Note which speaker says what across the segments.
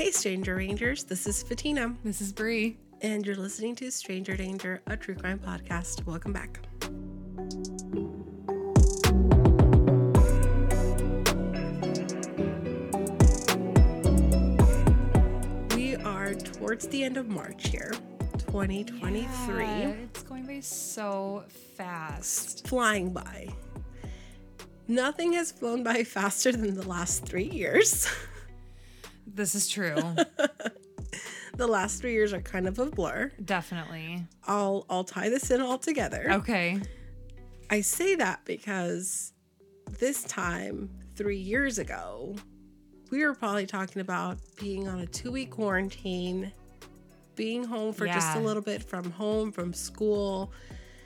Speaker 1: Hey, Stranger Rangers, this is Fatina,
Speaker 2: This is Bree.
Speaker 1: and you're listening to Stranger Danger, a true crime podcast. Welcome back. We are towards the end of March here, 2023.
Speaker 2: Yeah, it's going by so fast.
Speaker 1: Flying by. Nothing has flown by faster than the last three years.
Speaker 2: This is true.
Speaker 1: the last three years are kind of a blur.
Speaker 2: Definitely.
Speaker 1: I'll I'll tie this in all together.
Speaker 2: Okay.
Speaker 1: I say that because this time, three years ago, we were probably talking about being on a two week quarantine, being home for just a little bit from home, from school.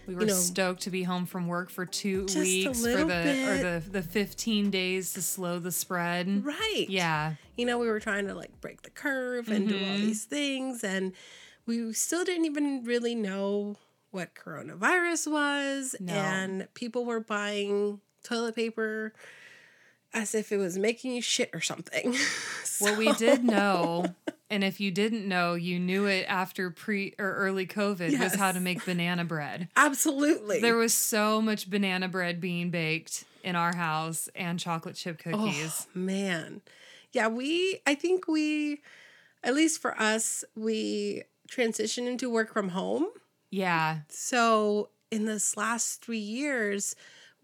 Speaker 2: We were
Speaker 1: know,
Speaker 2: stoked to be home from work for two weeks for the
Speaker 1: bit.
Speaker 2: or the the 15 days to slow the spread.
Speaker 1: Right.
Speaker 2: Yeah.
Speaker 1: You know, we were trying to like break the curve and do all mm-hmm. these things. And we still didn't even really know what coronavirus was.
Speaker 2: No.
Speaker 1: And people were buying toilet paper as if it was making you shit or something.
Speaker 2: Well, we did know, and if you didn't know, you knew it after pre or early COVID was how to make banana bread.
Speaker 1: Absolutely.
Speaker 2: There was so much banana bread being baked in our house and chocolate chip oh, cookies.
Speaker 1: Oh, man. Yeah, we, I think we, at least for us, we transitioned into work from home.
Speaker 2: Yeah.
Speaker 1: So in this last three years,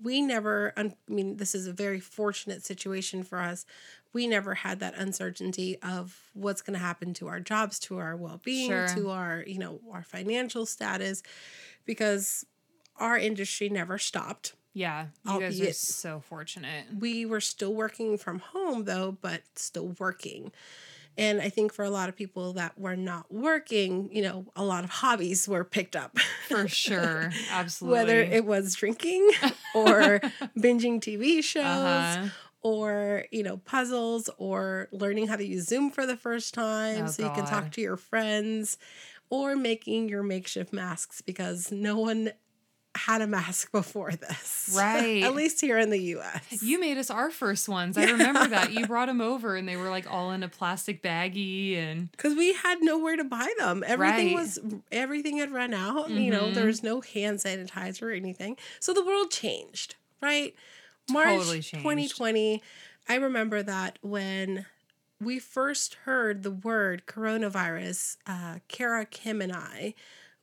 Speaker 1: we never, I mean, this is a very fortunate situation for us. We never had that uncertainty of what's going to happen to our jobs, to our well being,
Speaker 2: Sure.
Speaker 1: to our, you know, our financial status, because our industry never stopped.
Speaker 2: Yeah. You guys are so fortunate.
Speaker 1: we were still working from home though, but still working. And I think for a lot of people that were not working, you know, a lot of hobbies were picked up.
Speaker 2: For sure. Absolutely.
Speaker 1: Whether it was drinking or binging TV shows
Speaker 2: Uh-huh.
Speaker 1: or, you know, puzzles or learning how to use Zoom for the first time
Speaker 2: Oh,
Speaker 1: so you can talk to your friends or making your makeshift masks because no one had a mask before this.
Speaker 2: Right.
Speaker 1: At least here in the US.
Speaker 2: You made us our first ones. I remember that. You brought them over and they were like all in a plastic baggie and
Speaker 1: because we had nowhere to buy them. Everything
Speaker 2: Right.
Speaker 1: was everything had run out. You know, there was no hand sanitizer or anything. So the world changed, right? March
Speaker 2: Totally changed.
Speaker 1: 2020. I remember that when we first heard the word coronavirus, uh, Kara, Kim, and I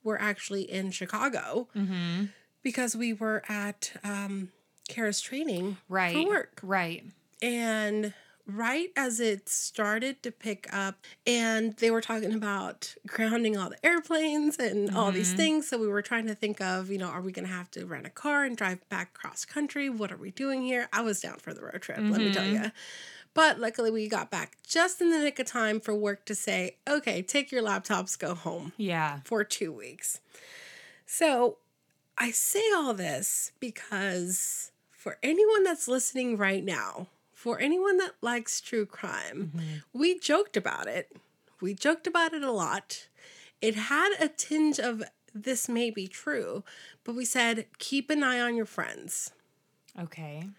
Speaker 1: were actually in Chicago
Speaker 2: hmm
Speaker 1: because we were at um, Kara's training
Speaker 2: right.
Speaker 1: for work.
Speaker 2: Right.
Speaker 1: And right as it started to pick up, and they were talking about grounding all the airplanes and all these
Speaker 2: Mhm.
Speaker 1: things. So we were trying to think of, you know, are we going to have to rent a car and drive back cross country? What are we doing here? I was down for the road trip, let me tell
Speaker 2: Mhm.
Speaker 1: you. But luckily, we got back just in the nick of time for work to say, okay, take your laptops, go home
Speaker 2: Yeah.
Speaker 1: for two weeks. So I say all this because for anyone that's listening right now, for anyone that likes true crime,
Speaker 2: Mhm.
Speaker 1: we joked about it. We joked about it a lot. It had a tinge of this may be true, but we said keep an eye on your friends
Speaker 2: Okay.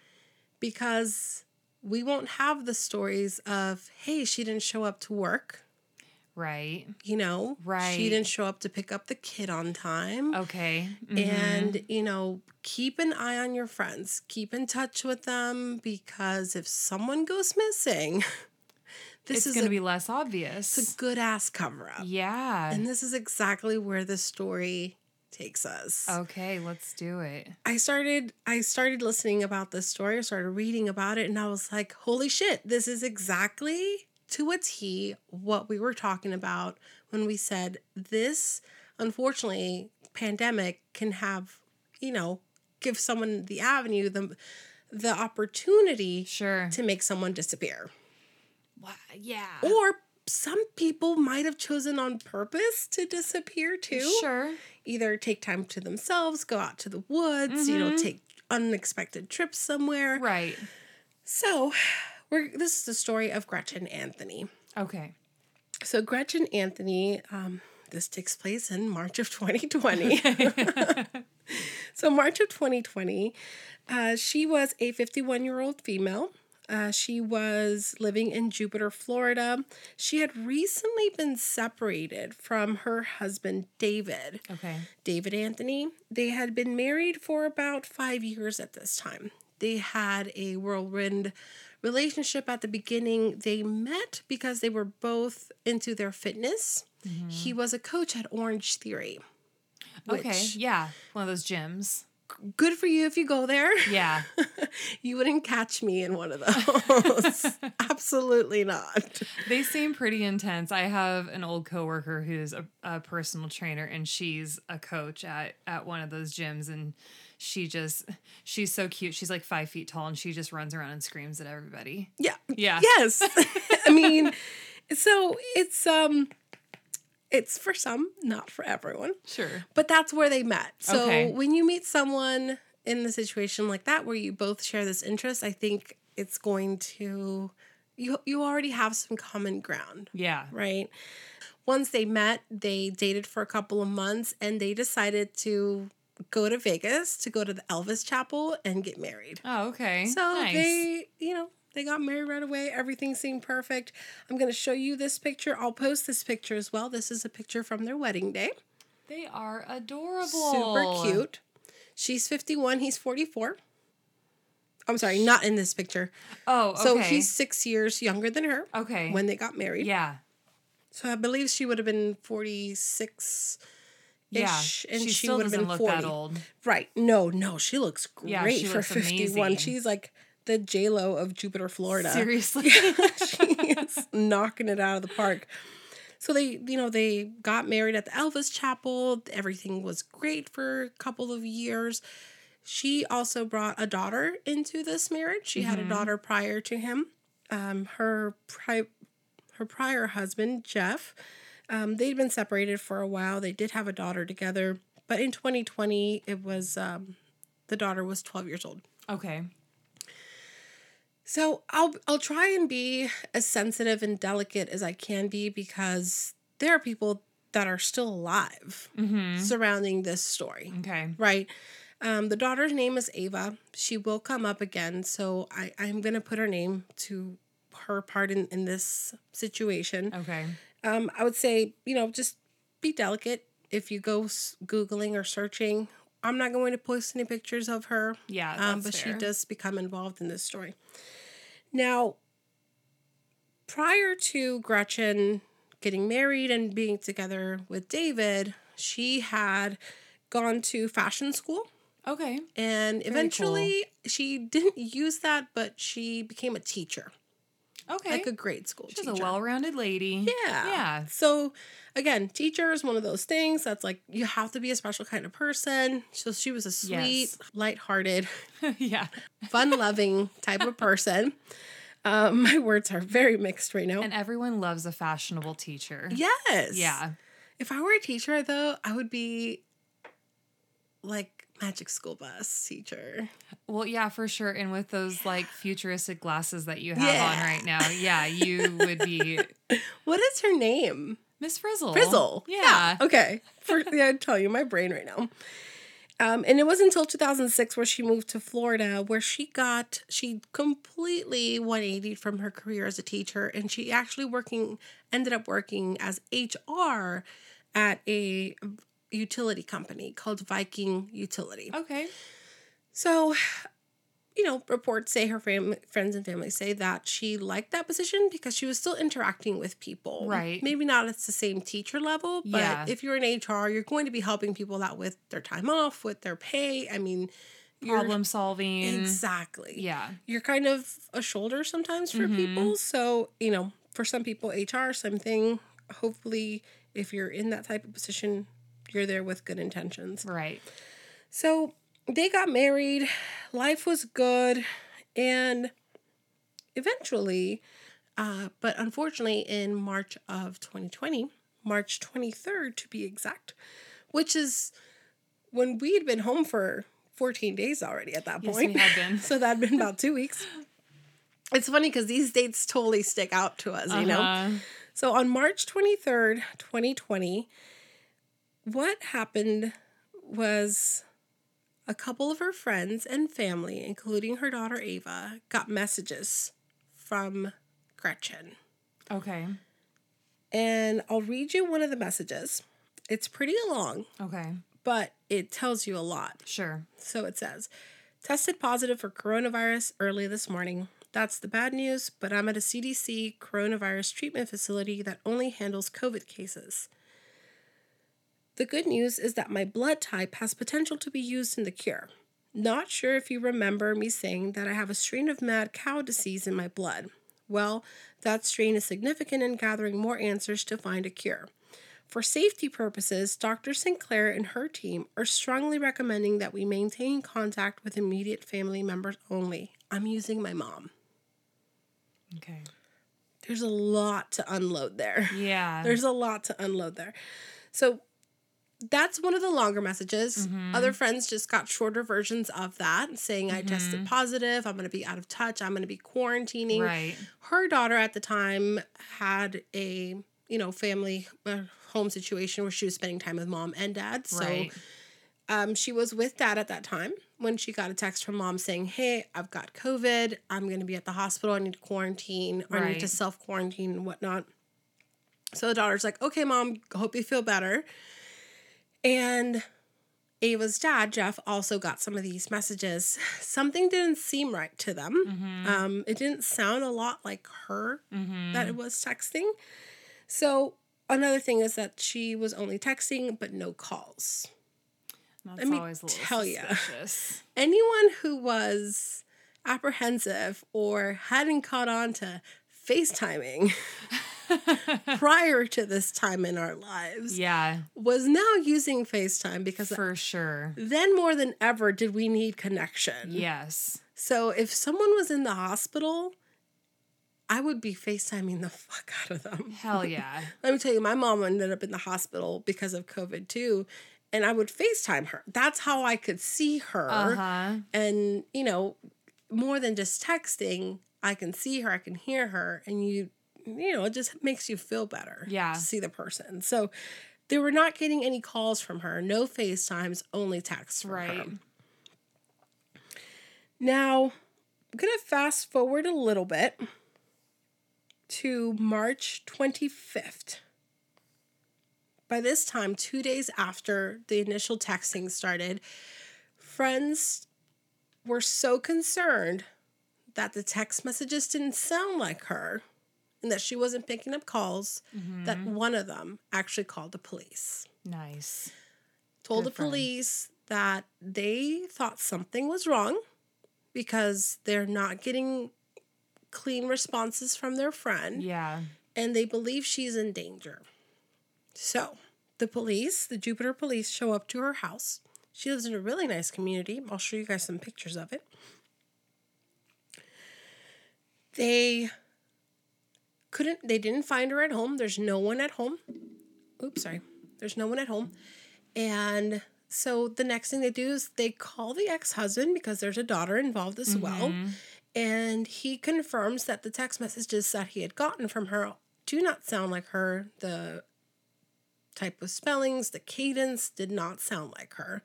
Speaker 1: because we won't have the stories of, hey, she didn't show up to work.
Speaker 2: Right.
Speaker 1: You know,
Speaker 2: Right.
Speaker 1: She didn't show up to pick up the kid on time.
Speaker 2: Okay. Mhm.
Speaker 1: And, you know, keep an eye on your friends. Keep in touch with them because if someone goes missing, this
Speaker 2: it's
Speaker 1: is
Speaker 2: going to be less obvious.
Speaker 1: it's a good ass cover up.
Speaker 2: yeah.
Speaker 1: And this is exactly where the story takes us.
Speaker 2: okay, let's do it.
Speaker 1: I started I started listening about this story, I started reading about it, and I was like, holy shit, this is exactly to a T what we were talking about when we said this, unfortunately, pandemic can have, you know, give someone the avenue, the the opportunity
Speaker 2: Sure.
Speaker 1: to make someone disappear.
Speaker 2: Yeah.
Speaker 1: Or some people might have chosen on purpose to disappear too
Speaker 2: Sure.
Speaker 1: either take time to themselves, go out to the woods, you know,
Speaker 2: Mhm.
Speaker 1: take unexpected trips somewhere.
Speaker 2: Right.
Speaker 1: So, we're this is the story of Gretchen Anthony.
Speaker 2: Okay.
Speaker 1: So, Gretchen Anthony, um, this takes place in March of 2020. so, March of 2020, uh, she was a 51 year old female. Uh, she was living in Jupiter, Florida. She had recently been separated from her husband, David.
Speaker 2: Okay.
Speaker 1: David Anthony. They had been married for about five years at this time. They had a whirlwind relationship at the beginning. They met because they were both into their fitness. He was a coach at Orange Theory.
Speaker 2: Okay. Yeah. One of those gyms.
Speaker 1: Good for you if you go there.
Speaker 2: Yeah.
Speaker 1: you wouldn't catch me in one of those. Absolutely not.
Speaker 2: They seem pretty intense. I have an old coworker who's a, a personal trainer and she's a coach at, at one of those gyms and she just she's so cute. She's like five feet tall and she just runs around and screams at everybody.
Speaker 1: Yeah.
Speaker 2: Yeah.
Speaker 1: Yes. I mean, so it's um it's for some, not for everyone.
Speaker 2: Sure.
Speaker 1: But that's where they met. So
Speaker 2: Okay.
Speaker 1: when you meet someone in the situation like that where you both share this interest, I think it's going to you you already have some common ground,
Speaker 2: Yeah.
Speaker 1: right? Once they met, they dated for a couple of months and they decided to go to Vegas to go to the Elvis Chapel and get married.
Speaker 2: Oh, okay.
Speaker 1: So
Speaker 2: nice.
Speaker 1: they, you know, they got married right away. Everything seemed perfect. I'm going to show you this picture. I'll post this picture as well. This is a picture from their wedding day.
Speaker 2: They are adorable.
Speaker 1: Super cute. She's 51, he's 44. I'm sorry, not in this picture.
Speaker 2: Oh, okay.
Speaker 1: So he's six years younger than her
Speaker 2: okay.
Speaker 1: when they got married.
Speaker 2: yeah.
Speaker 1: So I believe she would have been 46
Speaker 2: Yeah.
Speaker 1: ish and
Speaker 2: she,
Speaker 1: she, would have been
Speaker 2: look
Speaker 1: 40.
Speaker 2: that old.
Speaker 1: Right. No, no, she looks great
Speaker 2: Yeah, she
Speaker 1: for
Speaker 2: looks
Speaker 1: 51.
Speaker 2: amazing.
Speaker 1: She's like the J Lo of Jupiter, Florida.
Speaker 2: Seriously.
Speaker 1: she is knocking it out of the park. So they, you know, they got married at the Elvis Chapel. Everything was great for a couple of years. She also brought a daughter into this marriage. She had a daughter prior to him. Um, her pri- her prior husband Jeff, um, they'd been separated for a while. They did have a daughter together, but in 2020, it was um, the daughter was 12 years old.
Speaker 2: okay.
Speaker 1: So I'll I'll try and be as sensitive and delicate as I can be because there are people that are still alive
Speaker 2: Mm-hmm.
Speaker 1: surrounding this story,
Speaker 2: Okay.
Speaker 1: right? Um, the daughter's name is Ava. She will come up again, so I, I'm gonna put her name to her part in, in this situation.
Speaker 2: Okay.
Speaker 1: Um, I would say, you know, just be delicate if you go Googling or searching. I'm not going to post any pictures of her
Speaker 2: Yeah. That's
Speaker 1: um, but
Speaker 2: fair.
Speaker 1: she does become involved in this story. Now, prior to Gretchen getting married and being together with David, she had gone to fashion school
Speaker 2: Okay.
Speaker 1: and
Speaker 2: cool.
Speaker 1: eventually she didn't use that, but she became a teacher,
Speaker 2: Okay.
Speaker 1: like a grade school
Speaker 2: She's
Speaker 1: teacher.
Speaker 2: a well-rounded lady.
Speaker 1: Yeah.
Speaker 2: Yeah.
Speaker 1: So again, teacher is one of those things that's like you have to be a special kind of person. So she was a sweet,
Speaker 2: Yes.
Speaker 1: lighthearted,
Speaker 2: yeah.
Speaker 1: fun loving type of person. Um, my words are very mixed right now.
Speaker 2: And everyone loves a fashionable teacher.
Speaker 1: yes.
Speaker 2: Yeah.
Speaker 1: If I were a teacher though, I would be like magic school bus teacher.
Speaker 2: Well, yeah, for sure. And with those like futuristic glasses that you have
Speaker 1: Yeah.
Speaker 2: on right now, yeah, you would be
Speaker 1: What is her name?
Speaker 2: Miss Frizzle.
Speaker 1: Frizzle.
Speaker 2: Yeah.
Speaker 1: Okay. For, yeah, I'd tell you my brain right now. Um, and it was until 2006 where she moved to Florida, where she got she completely 180 from her career as a teacher, and she actually working ended up working as HR at a utility company called Viking Utility.
Speaker 2: Okay.
Speaker 1: So, you know, reports say her fam- friends and family say that she liked that position because she was still interacting with people.
Speaker 2: Right.
Speaker 1: Maybe not at the same teacher level, but
Speaker 2: Yeah.
Speaker 1: if you're in HR, you're going to be helping people out with their time off, with their pay. I mean,
Speaker 2: Problem solving.
Speaker 1: Exactly.
Speaker 2: Yeah.
Speaker 1: You're kind of a shoulder sometimes for
Speaker 2: Mhm.
Speaker 1: people. So, you know, for some people, HR, something. Hopefully, if you're in that type of position, you're there with good intentions.
Speaker 2: Right.
Speaker 1: So they got married, life was good, and eventually, uh, but unfortunately, in March of 2020, March 23rd to be exact, which is when we had been home for 14 days already at that
Speaker 2: Yes,
Speaker 1: point.
Speaker 2: been.
Speaker 1: so that had been about two weeks. It's funny because these dates totally stick out to us, you know?
Speaker 2: Uh-huh.
Speaker 1: So on March 23rd, 2020, what happened was a couple of her friends and family, including her daughter Ava, got messages from Gretchen.
Speaker 2: Okay.
Speaker 1: And I'll read you one of the messages. It's pretty long,
Speaker 2: Okay.
Speaker 1: but it tells you a lot.
Speaker 2: Sure.
Speaker 1: So it says, tested positive for coronavirus early this morning. That's the bad news, but I'm at a CDC coronavirus treatment facility that only handles COVID cases. The good news is that my blood type has potential to be used in the cure. Not sure if you remember me saying that I have a strain of mad cow disease in my blood. Well, that strain is significant in gathering more answers to find a cure. For safety purposes, Dr. Sinclair and her team are strongly recommending that we maintain contact with immediate family members only. I'm using my mom.
Speaker 2: Okay.
Speaker 1: There's a lot to unload there.
Speaker 2: Yeah.
Speaker 1: There's a lot to unload there. So that's one of the longer messages. Other friends just got shorter versions of that, saying I tested positive, I'm going to be out of touch, I'm going to be quarantining.
Speaker 2: right.
Speaker 1: Her daughter at the time had a, you know, family uh, home situation where she was spending time with mom and dad. So
Speaker 2: Right.
Speaker 1: um, she was with dad at that time when she got a text from mom saying, Hey, I've got COVID. I'm going to be at the hospital. I need to quarantine or I need to self quarantine and whatnot. So the daughter's like, Okay, mom, hope you feel better. And Ava's dad, Jeff, also got some of these messages. Something didn't seem right to them. Um, it didn't sound a lot like her that it was texting. So another thing is that she was only texting but no calls.
Speaker 2: That's
Speaker 1: me
Speaker 2: always a little
Speaker 1: tell
Speaker 2: suspicious.
Speaker 1: anyone who was apprehensive or hadn't caught on to FaceTiming prior to this time in our lives
Speaker 2: Yeah,
Speaker 1: was now using FaceTime because
Speaker 2: for sure.
Speaker 1: then more than ever did we need connection.
Speaker 2: Yes.
Speaker 1: So if someone was in the hospital, I would be FaceTiming the fuck out of them.
Speaker 2: Hell yeah.
Speaker 1: Let me tell you, my mom ended up in the hospital because of COVID too. And I would FaceTime her. That's how I could see her
Speaker 2: Uh huh.
Speaker 1: and you know more than just texting i can see her i can hear her and you you know it just makes you feel better
Speaker 2: Yeah.
Speaker 1: to see the person so they were not getting any calls from her no facetimes only texts from
Speaker 2: Right.
Speaker 1: her now i'm gonna fast forward a little bit to march 25th by this time two days after the initial texting started friends were so concerned that the text messages didn't sound like her and that she wasn't picking up calls that mm-hmm. one of them actually called the police.
Speaker 2: Nice.
Speaker 1: Told
Speaker 2: Good
Speaker 1: the police that they thought something was wrong because they're not getting clean responses from their friend
Speaker 2: Yeah.
Speaker 1: and they believe she's in danger. So, the police, the Jupiter police, show up to her house. She lives in a really nice community. I'll show you guys some pictures of it. They couldn't, they didn't find her at home. There's no one at home. Oops, sorry. There's no one at home. And so the next thing they do is they call the ex husband because there's a daughter involved as well. Mm-hmm. And he confirms that the text messages that he had gotten from her do not sound like her. The type of spellings, the cadence did not sound like her.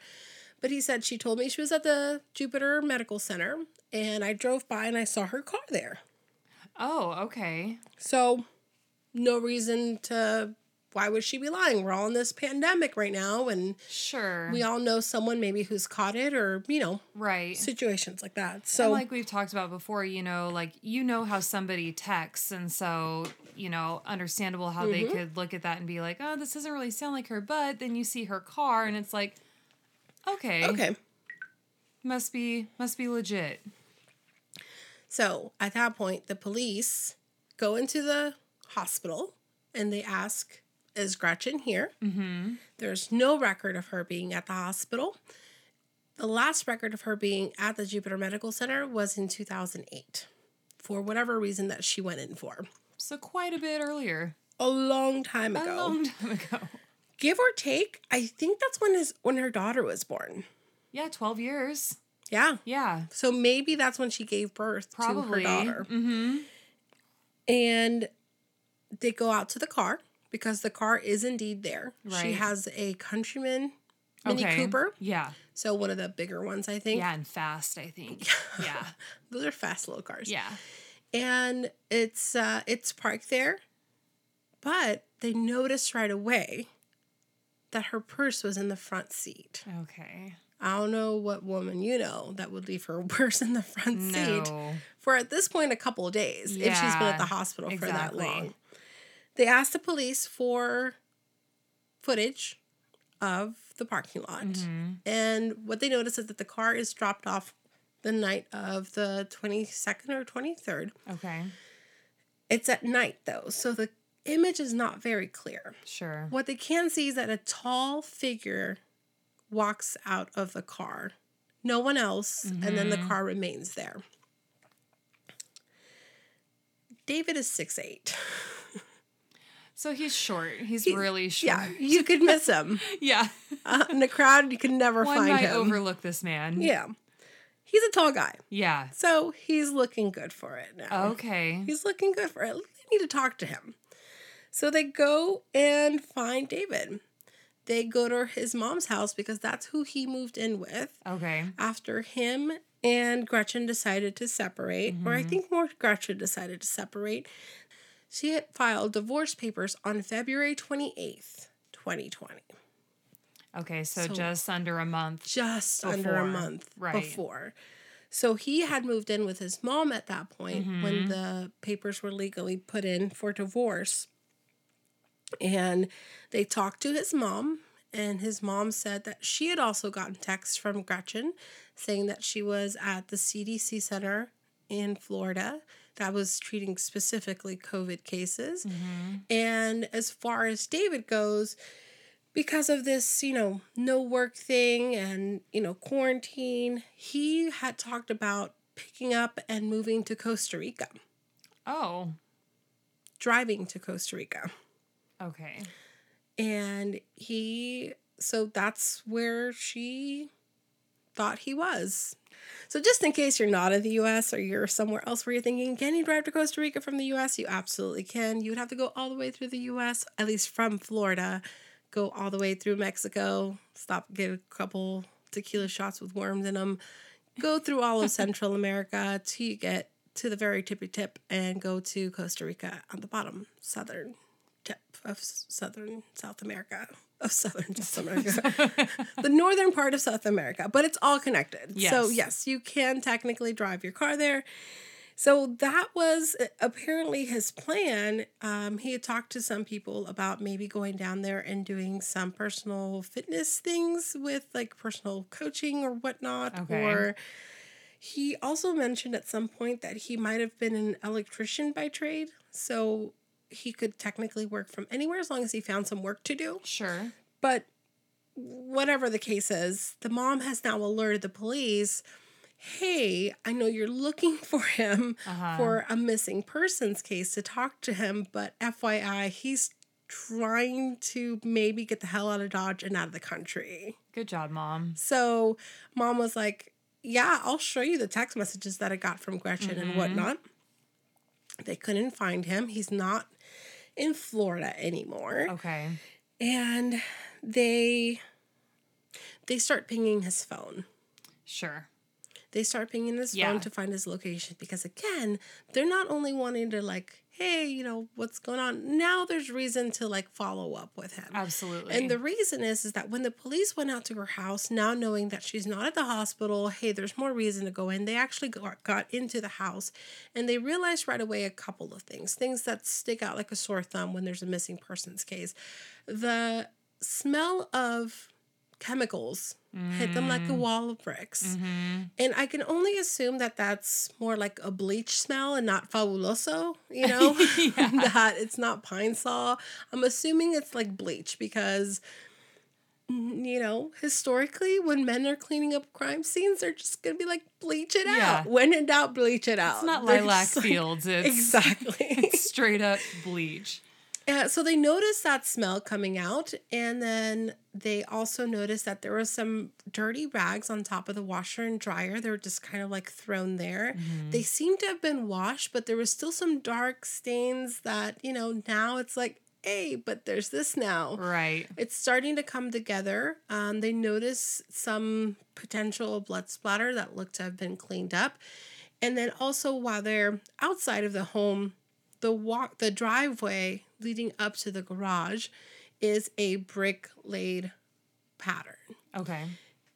Speaker 1: But he said she told me she was at the Jupiter Medical Center and I drove by and I saw her car there.
Speaker 2: Oh, okay.
Speaker 1: So, no reason to. Why would she be lying? We're all in this pandemic right now, and
Speaker 2: Sure.
Speaker 1: we all know someone maybe who's caught it or, you know,
Speaker 2: right.
Speaker 1: situations like that.
Speaker 2: And
Speaker 1: So,
Speaker 2: like we've talked about before, you know, like you know how somebody texts, and so you know, understandable how they
Speaker 1: Mm-hmm.
Speaker 2: could look at that and be like, "Oh, this doesn't really sound like her," but then you see her car, and it's like, okay,
Speaker 1: okay.
Speaker 2: must be must be legit.
Speaker 1: So, at that point, the police go into the hospital and they ask, Is Gretchen here? Mm-hmm. There's no record of her being at the hospital. The last record of her being at the Jupiter Medical Center was in 2008 for whatever reason that she went in for.
Speaker 2: So quite a bit earlier,
Speaker 1: A long time ago.
Speaker 2: a long time ago.
Speaker 1: Give or take, I think that's when his when her daughter was born.
Speaker 2: Yeah, twelve years.
Speaker 1: Yeah.
Speaker 2: Yeah,
Speaker 1: So maybe that's when she gave birth
Speaker 2: probably.
Speaker 1: to her daughter.
Speaker 2: Mm-hmm.
Speaker 1: and they go out to the car because the car is indeed there. She has a Countryman Mini
Speaker 2: Okay.
Speaker 1: Cooper,
Speaker 2: Yeah,
Speaker 1: so one of the bigger ones, I think.
Speaker 2: yeah, and fast. I think. Yeah,
Speaker 1: Those are fast little cars.
Speaker 2: yeah.
Speaker 1: and it's uh, it's parked there. But they noticed right away that her purse was in the front seat.
Speaker 2: Okay.
Speaker 1: I don't know what woman you know that would leave her purse in the front seat for at this point a couple of days if she's been at the
Speaker 2: Yeah,
Speaker 1: hospital for that long. They asked the police for footage of the parking lot.
Speaker 2: Mhm.
Speaker 1: And what they noticed is that the car is dropped off the night of the 22nd or 23rd.
Speaker 2: Okay.
Speaker 1: It's at night though, so the image is not very clear.
Speaker 2: Sure.
Speaker 1: What they can see is that a tall figure walks out of the car. No one else, and then the
Speaker 2: Mhm.
Speaker 1: car remains there. David is six eight.
Speaker 2: So he's short. He's
Speaker 1: He-
Speaker 2: really short.
Speaker 1: Yeah, you could miss him.
Speaker 2: Yeah.
Speaker 1: Uh, in the crowd, you could never
Speaker 2: One
Speaker 1: find
Speaker 2: might
Speaker 1: him.
Speaker 2: overlook this man.
Speaker 1: yeah. He's a tall guy.
Speaker 2: Yeah.
Speaker 1: So he's looking good for it now.
Speaker 2: Okay.
Speaker 1: He's looking good for it. They need to talk to him. So they go and find David. They go to his mom's house because that's who he moved in with
Speaker 2: Okay.
Speaker 1: after him and Gretchen decided to separate, or I think more Gretchen decided to separate. She had filed divorce papers on February 28th, 2020.
Speaker 2: Okay. So,
Speaker 1: So-
Speaker 2: just under a month.
Speaker 1: just under a
Speaker 2: Before,
Speaker 1: month
Speaker 2: right.
Speaker 1: before. So he had moved in with his mom at that point when
Speaker 2: Mhm.
Speaker 1: the papers were legally put in for divorce. And they talked to his mom, and his mom said that she had also gotten texts from Gretchen saying that she was at the CDC center in Florida that was treating specifically COVID cases.
Speaker 2: Mm-hmm.
Speaker 1: And as far as David goes, because of this, you know, no work thing and, you know, quarantine, he had talked about picking up and moving to Costa Rica,
Speaker 2: Oh.
Speaker 1: driving to Costa Rica.
Speaker 2: Okay.
Speaker 1: And he, so that's where she thought he was. So just in case you're not in the US or you're somewhere else where you're thinking, can you drive to Costa Rica from the US? You absolutely can. You would have to go all the way through the US, at least from Florida, go all the way through Mexico, stop, get a couple tequila shots with worms in them, go through all of Central America till you get to the very tippy tip and go to Costa Rica on the bottom, southern of southern South America. Of southern South America. the northern part of South America, but it's all connected. Yes. So,
Speaker 2: Yes.
Speaker 1: you can technically drive your car there. So, that was uh, apparently his plan. Um, he had talked to some people about maybe going down there and doing some personal fitness things with like personal coaching or whatnot.
Speaker 2: Okay.
Speaker 1: Or he also mentioned at some point that he might have been an electrician by trade. So, he could technically work from anywhere as long as he found some work to do.
Speaker 2: Sure.
Speaker 1: But whatever the case is, the mom has now alerted the police hey, I know you're looking for him
Speaker 2: Uh-huh.
Speaker 1: for a missing persons case to talk to him, but FYI, he's trying to maybe get the hell out of Dodge and out of the country.
Speaker 2: Good job, mom.
Speaker 1: So mom was like, Yeah, I'll show you the text messages that I got from Gretchen and
Speaker 2: Mhm.
Speaker 1: whatnot. They couldn't find him. He's not in Florida anymore
Speaker 2: Okay.
Speaker 1: and they they start pinging his phone
Speaker 2: Sure.
Speaker 1: they start pinging his
Speaker 2: Yeah.
Speaker 1: phone to find his location because again they're not only wanting to like hey you know what's going on now there's reason to like follow up with him
Speaker 2: Absolutely.
Speaker 1: and the reason is is that when the police went out to her house, now knowing that she's not at the hospital, hey, there's more reason to go in. They actually got, got into the house and they realized right away a couple of things, things that stick out like a sore thumb when there's a missing persons case. The smell of chemicals hit them like a wall of bricks.
Speaker 2: hmm
Speaker 1: And I can only assume that that's more like a bleach smell and not fabuloso, you know? That it's not Pine-Sol. I'm assuming it's like bleach because, mm, you know, historically, when men are cleaning up crime scenes, they're just going to be like, bleach it
Speaker 2: Yeah.
Speaker 1: out. When in doubt, bleach it out.
Speaker 2: It's not
Speaker 1: They're
Speaker 2: lilac
Speaker 1: just like-
Speaker 2: fields. It's
Speaker 1: exactly.
Speaker 2: it's straight up bleach.
Speaker 1: Yeah, so they noticed that smell coming out, and then they also noticed that there was some dirty rags on top of the washer and dryer. They were just kind of like thrown there.
Speaker 2: Mhm.
Speaker 1: They seemed to have been washed, but there was still some dark stains that, you know, now it's like, hey, but there's this now.
Speaker 2: Right.
Speaker 1: It's starting to come together. Um, they notice some potential blood splatter that looked to have been cleaned up. And then also while they're outside of the home, the walk the driveway leading up to the garage is a brick laid pattern.
Speaker 2: Okay.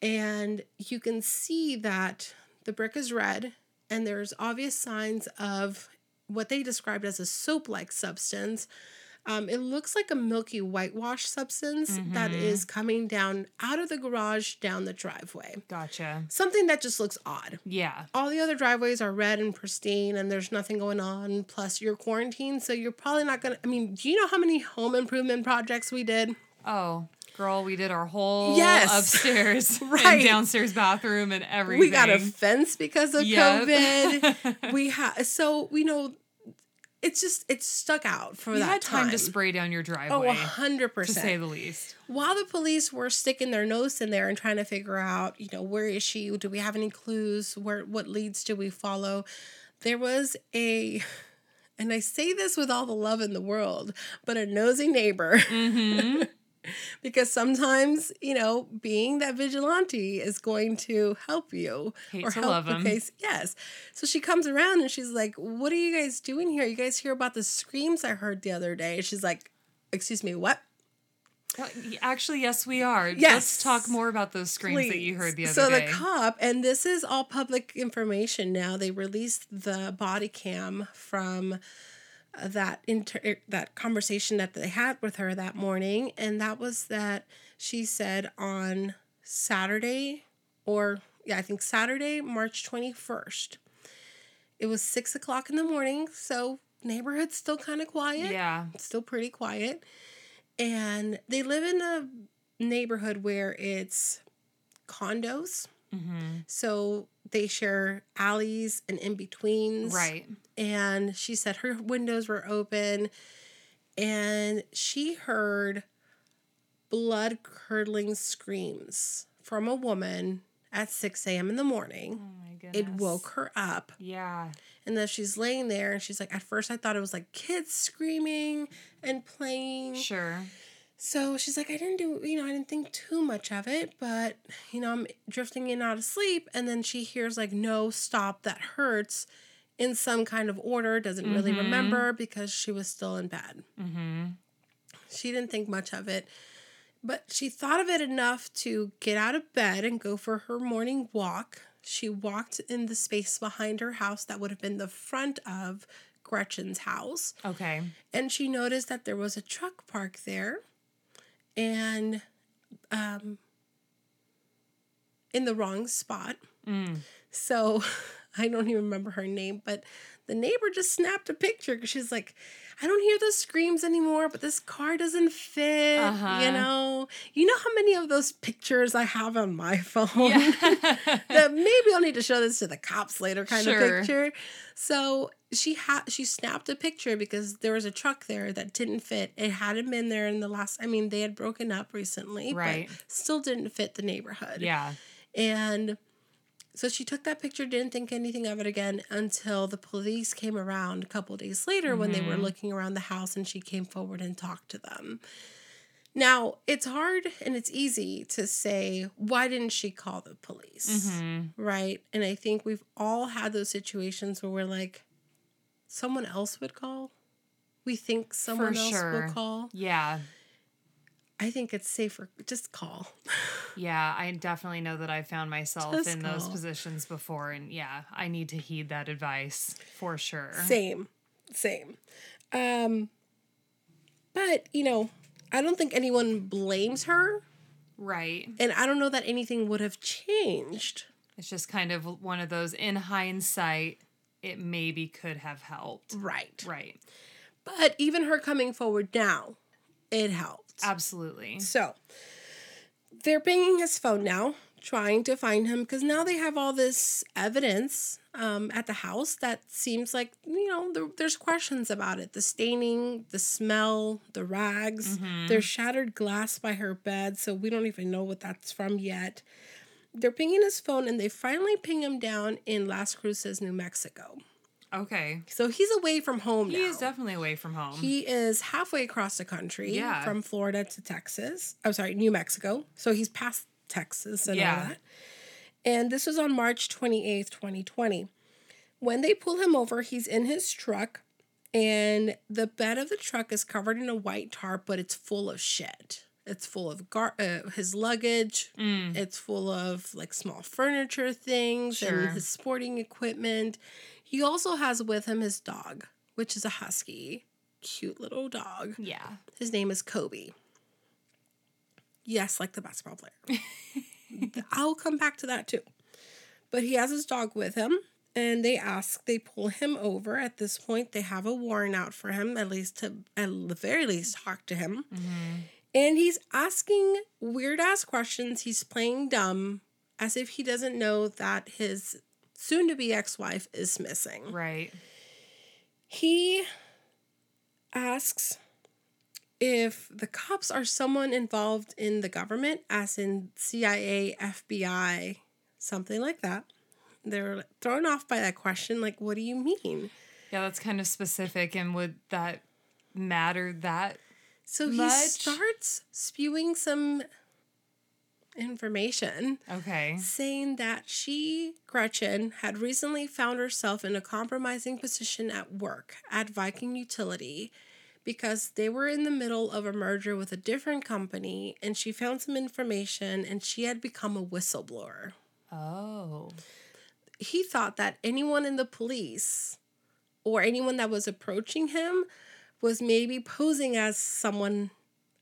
Speaker 1: And you can see that the brick is red and there's obvious signs of what they described as a soap like substance. Um, it looks like a milky whitewash substance that is coming down out of the garage down the driveway.
Speaker 2: Gotcha.
Speaker 1: Something that just looks odd.
Speaker 2: Yeah.
Speaker 1: All the other driveways are red and pristine and there's nothing going on. Plus, you're quarantined, so you're probably not gonna. I mean, do you know how many home improvement projects we did?
Speaker 2: Oh, girl, we did our whole
Speaker 1: Yes.
Speaker 2: upstairs
Speaker 1: Right.
Speaker 2: and downstairs bathroom and everything.
Speaker 1: We got a fence because of
Speaker 2: Yep.
Speaker 1: COVID. we had so we know it's just it's stuck out for
Speaker 2: you
Speaker 1: that
Speaker 2: had time,
Speaker 1: time.
Speaker 2: to spray down your
Speaker 1: Oh,
Speaker 2: driveway,
Speaker 1: a hundred
Speaker 2: to say the least.
Speaker 1: While the police were sticking their nose in there and trying to figure out, you know, where is she? Do we have any clues? Where what leads do we follow? There was a and I say this with all the love in the world, but a nosy neighbor.
Speaker 2: Mm-hmm.
Speaker 1: because sometimes, you know, being that vigilante is going to help you
Speaker 2: Hate
Speaker 1: or help the case. Yes. So she comes around and she's like, "What are you guys doing here? You guys hear about the screams I heard the other day?" She's like, "Excuse me, what?"
Speaker 2: Actually, yes, we are.
Speaker 1: Yes.
Speaker 2: Let's talk more about those screams that you heard the other
Speaker 1: so
Speaker 2: day.
Speaker 1: So the cop, and this is all public information now. They released the body cam from uh, that inter- that conversation that they had with her that morning, and that was that she said on Saturday, or yeah, I think Saturday, March twenty first. It was six o'clock in the morning, so neighborhood's still kind of quiet
Speaker 2: yeah.
Speaker 1: still pretty quiet. And they live in a neighborhood where it's condos.
Speaker 2: Mm-hmm.
Speaker 1: So they share alleys and in betweens.
Speaker 2: Right.
Speaker 1: And she said her windows were open and she heard blood curdling screams from a woman at 6 a.m. in the morning.
Speaker 2: Oh my goodness.
Speaker 1: It woke her up.
Speaker 2: Yeah.
Speaker 1: And then she's laying there and she's like, at first I thought it was like kids screaming and playing.
Speaker 2: Sure.
Speaker 1: So she's like, I didn't do, you know, I didn't think too much of it, but, you know, I'm drifting in and out of sleep. And then she hears like, no, stop, that hurts in some kind of order, doesn't really
Speaker 2: Mhm.
Speaker 1: remember because she was still in bed.
Speaker 2: Mm-hmm.
Speaker 1: She didn't think much of it, but she thought of it enough to get out of bed and go for her morning walk. She walked in the space behind her house that would have been the front of Gretchen's house.
Speaker 2: Okay.
Speaker 1: And she noticed that there was a truck parked there and um, in the wrong spot.
Speaker 2: Mm.
Speaker 1: So I don't even remember her name, but the neighbor just snapped a picture because she's like, I don't hear those screams anymore, but this car doesn't fit.
Speaker 2: Uh-huh.
Speaker 1: You know, you know how many of those pictures I have on my phone.
Speaker 2: Yeah.
Speaker 1: that maybe I'll need to show this to the cops later kind
Speaker 2: Sure.
Speaker 1: of picture. So she had she snapped a picture because there was a truck there that didn't fit. It hadn't been there in the last I mean, they had broken up recently,
Speaker 2: Right.
Speaker 1: but still didn't fit the neighborhood.
Speaker 2: yeah.
Speaker 1: And so she took that picture, didn't think anything of it again until the police came around a couple days later when they were
Speaker 2: Mhm.
Speaker 1: looking around the house and she came forward and talked to them. Now, it's hard and it's easy to say, why didn't she call the police?
Speaker 2: Mm-hmm.
Speaker 1: Right. And I think we've all had those situations where we're like, someone else would call. We think someone else
Speaker 2: sure.
Speaker 1: will call.
Speaker 2: Yeah.
Speaker 1: I think it's safer. Just call.
Speaker 2: Yeah, I definitely know that I found myself
Speaker 1: Just
Speaker 2: in those positions before, and yeah, I need to heed that advice for sure.
Speaker 1: Same, same. Um, but you know, I don't think anyone blames her,
Speaker 2: Right.
Speaker 1: and I don't know that anything would have changed.
Speaker 2: It's just kind of one of those in hindsight, it maybe could have helped.
Speaker 1: Right.
Speaker 2: Right.
Speaker 1: But even her coming forward now, it helped.
Speaker 2: Absolutely.
Speaker 1: So they're pinging his phone now, trying to find him because now they have all this evidence um, at the house that seems like, you know, there, there's questions about it the staining, the smell, the rags.
Speaker 2: Mhm.
Speaker 1: There's shattered glass by her bed, so we don't even know what that's from yet. They're pinging his phone and they finally ping him down in Las Cruces, New Mexico.
Speaker 2: Okay.
Speaker 1: So he's away from home
Speaker 2: He
Speaker 1: now.
Speaker 2: is definitely away from home.
Speaker 1: He is halfway across the country
Speaker 2: Yeah.
Speaker 1: from Florida to Texas. I'm sorry, New Mexico. So he's past Texas and
Speaker 2: Yeah.
Speaker 1: all that. And this was on March 28th, 2020. When they pull him over, he's in his truck, and the bed of the truck is covered in a white tarp, but it's full of shit. It's full of gar- uh, his luggage.
Speaker 2: Mm.
Speaker 1: It's full of like small furniture things
Speaker 2: Sure.
Speaker 1: and his sporting equipment. He also has with him his dog, which is a husky, cute little dog.
Speaker 2: Yeah.
Speaker 1: His name is Kobe. Yes, like the basketball player. I'll come back to that too. But he has his dog with him, and they ask, they pull him over. At this point, they have a warrant out for him, at least to, at the very least, talk to him. And he's asking weird ass questions. He's playing dumb as if he doesn't know that his soon to be ex wife is missing.
Speaker 2: Right.
Speaker 1: He asks if the cops are someone involved in the government, as in CIA, FBI, something like that. They're thrown off by that question. Like, what do you mean?
Speaker 2: Yeah, that's kind of specific. And would that matter that?
Speaker 1: So he
Speaker 2: Much?
Speaker 1: starts spewing some information
Speaker 2: Okay.
Speaker 1: saying that she, Gretchen, had recently found herself in a compromising position at work at Viking Utility because they were in the middle of a merger with a different company and she found some information and she had become a whistleblower.
Speaker 2: Oh.
Speaker 1: He thought that anyone in the police or anyone that was approaching him was maybe posing as someone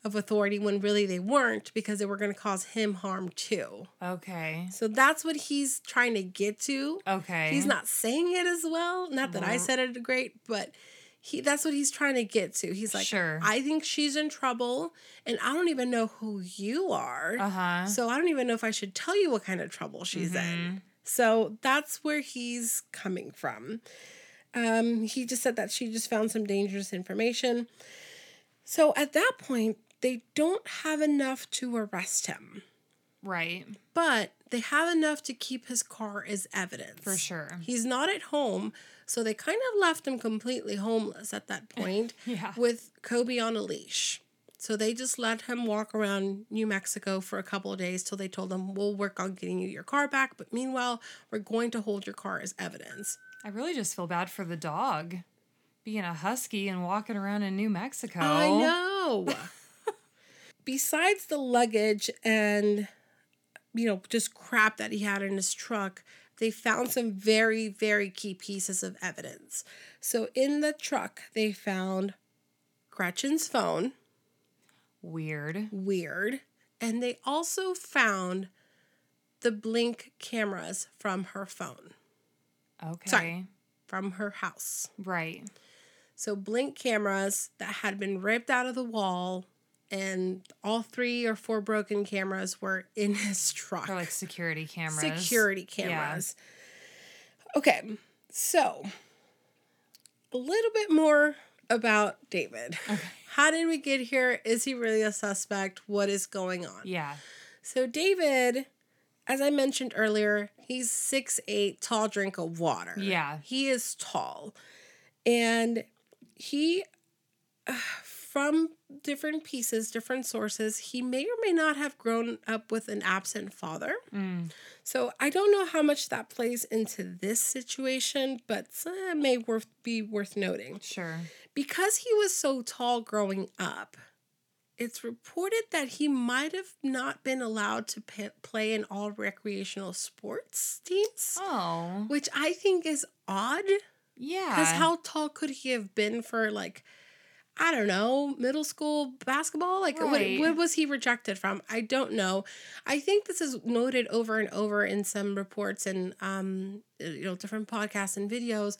Speaker 1: of authority when really they weren't because they were going to cause him harm too.
Speaker 2: Okay.
Speaker 1: So that's what he's trying to get to.
Speaker 2: Okay.
Speaker 1: He's not saying it as well. Not that I
Speaker 2: Mhm.
Speaker 1: said it great, but he that's what he's trying to get to. He's like,
Speaker 2: Sure.
Speaker 1: I think she's in trouble, and I don't even know who you are.
Speaker 2: Uh huh.
Speaker 1: So I don't even know if I should tell you what kind of trouble she's in. So that's where he's coming from. Um, he just said that she just found some dangerous information. So at that point, they don't have enough to arrest him
Speaker 2: Right.
Speaker 1: but they have enough to keep his car as evidence.
Speaker 2: For sure.
Speaker 1: He's not at home, so they kind of left him completely homeless at that point
Speaker 2: Yeah.
Speaker 1: with Kobe on a leash. So they just let him walk around New Mexico for a couple of days till they told him, We'll work on getting you your car back, but meanwhile, we're going to hold your car as evidence.
Speaker 2: I really just feel bad for the dog being a husky and walking around in New Mexico.
Speaker 1: I know. Besides the luggage and, you know, just crap that he had in his truck, they found some very, very key pieces of evidence. So in the truck, they found Gretchen's phone,
Speaker 2: Weird.
Speaker 1: weird, and they also found the blink cameras from her phone,
Speaker 2: Okay.
Speaker 1: Sorry. from her house.
Speaker 2: Right.
Speaker 1: So blink cameras that had been ripped out of the wall, and all three or four broken cameras were in his truck.
Speaker 2: Or like security cameras.
Speaker 1: Security
Speaker 2: Yeah.
Speaker 1: cameras. Okay, so a little bit more about David. How did we get here? Is he really a suspect? What is going on?
Speaker 2: Yeah.
Speaker 1: So David, as I mentioned earlier, he's six eight, tall drink of water.
Speaker 2: Yeah.
Speaker 1: He is tall. And he uh, from different pieces, different sources, he may or may not have grown up with an absent father.
Speaker 2: Mm.
Speaker 1: So I don't know how much that plays into this situation, but uh, may worth be worth noting.
Speaker 2: Sure.
Speaker 1: Because he was so tall growing up, it's reported that he might have not been allowed to p- play in all recreational sports teams,
Speaker 2: Oh.
Speaker 1: which I think is odd.
Speaker 2: Yeah.
Speaker 1: Because how tall could he have been for like, I don't know, middle school basketball? Like, what, what was he rejected from? I don't know. I think this is noted over and over in some reports and um, you know, different podcasts and videos,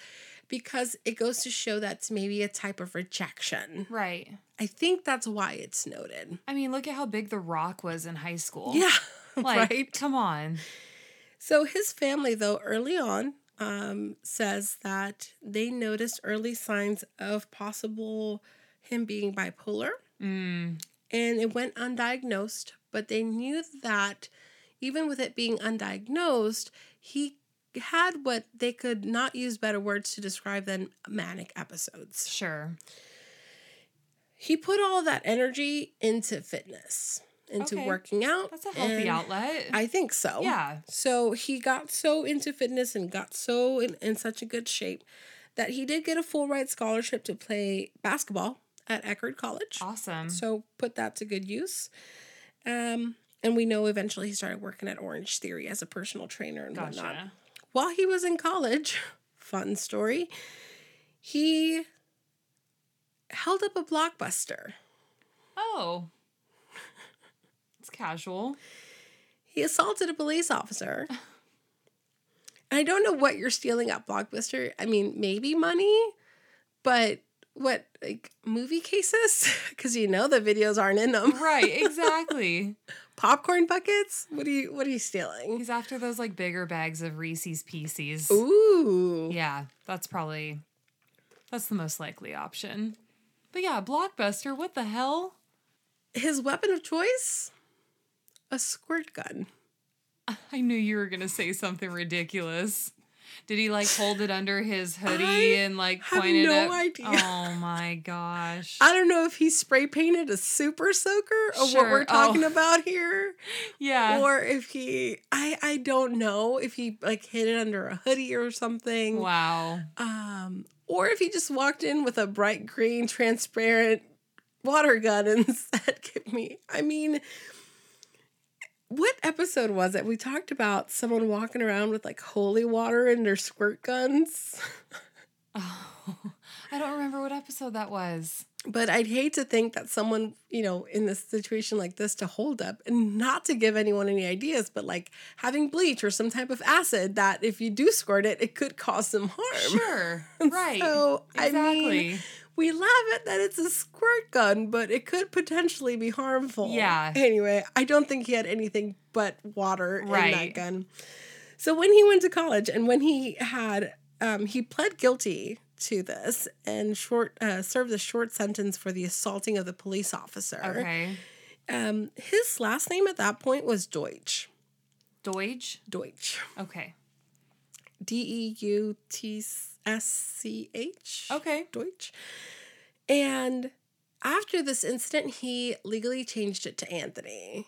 Speaker 1: because it goes to show that's maybe a type of rejection.
Speaker 2: Right.
Speaker 1: I think that's why it's noted.
Speaker 2: I mean, look at how big The Rock was in high school.
Speaker 1: Yeah,
Speaker 2: Like,
Speaker 1: right.
Speaker 2: come on.
Speaker 1: So his family, though, early on, um, says that they noticed early signs of possible him being bipolar,
Speaker 2: Mm.
Speaker 1: and it went undiagnosed. But they knew that even with it being undiagnosed, he had what they could not use better words to describe than manic episodes.
Speaker 2: Sure.
Speaker 1: He put all that energy into fitness. into
Speaker 2: Okay.
Speaker 1: working out.
Speaker 2: That's a healthy outlet.
Speaker 1: I think so.
Speaker 2: yeah.
Speaker 1: So he got so into fitness and got so in, in such a good shape that he did get a full ride scholarship to play basketball at Eckerd College.
Speaker 2: Awesome.
Speaker 1: So put that to good use. Um, and we know eventually he started working at Orange Theory as a personal trainer and whatnot. While he was in college, fun story, he held up a blockbuster.
Speaker 2: Oh. It's casual.
Speaker 1: He assaulted a police officer. I don't know what you're stealing at Blockbuster. I mean, maybe money, but what like movie cases? Because you know the videos aren't in them.
Speaker 2: Right, exactly.
Speaker 1: Popcorn buckets. What are you? What are you stealing?
Speaker 2: He's after those like bigger bags of Reese's Pieces.
Speaker 1: Ooh.
Speaker 2: Yeah, that's probably that's the most likely option. But yeah, Blockbuster, what the hell?
Speaker 1: His weapon of choice, a squirt gun.
Speaker 2: I knew you were gonna say something ridiculous. Did he like hold it under his hoodie
Speaker 1: I
Speaker 2: and like point it
Speaker 1: no idea.
Speaker 2: Oh my gosh.
Speaker 1: I don't know if he spray painted a super soaker or what we're talking
Speaker 2: Oh.
Speaker 1: about here.
Speaker 2: yeah.
Speaker 1: or if he I I don't know if he like hid it under a hoodie or something.
Speaker 2: wow.
Speaker 1: Um or if he just walked in with a bright green transparent water gun and said give me. I mean what episode was it? We talked about someone walking around with like holy water in their squirt guns.
Speaker 2: Oh, I don't remember what episode that was.
Speaker 1: But I'd hate to think that someone, you know, in this situation like this to hold up and not to give anyone any ideas, but like having bleach or some type of acid that if you do squirt it, it could cause some harm.
Speaker 2: Sure. Right.
Speaker 1: So, I
Speaker 2: exactly.
Speaker 1: mean, we laugh at that it's a squirt gun, but it could potentially be harmful.
Speaker 2: Yeah.
Speaker 1: Anyway, I don't think he had anything but water in that
Speaker 2: Right.
Speaker 1: gun. So when he went to college and when he had, um, he pled guilty to this and short uh, served a short sentence for the assaulting of the police officer.
Speaker 2: okay.
Speaker 1: Um, his last name at that point was Deutsch.
Speaker 2: Deutsch.
Speaker 1: Deutsch.
Speaker 2: Okay.
Speaker 1: D E U T S C H.
Speaker 2: Okay.
Speaker 1: Deutsch. And after this incident, he legally changed it to Anthony.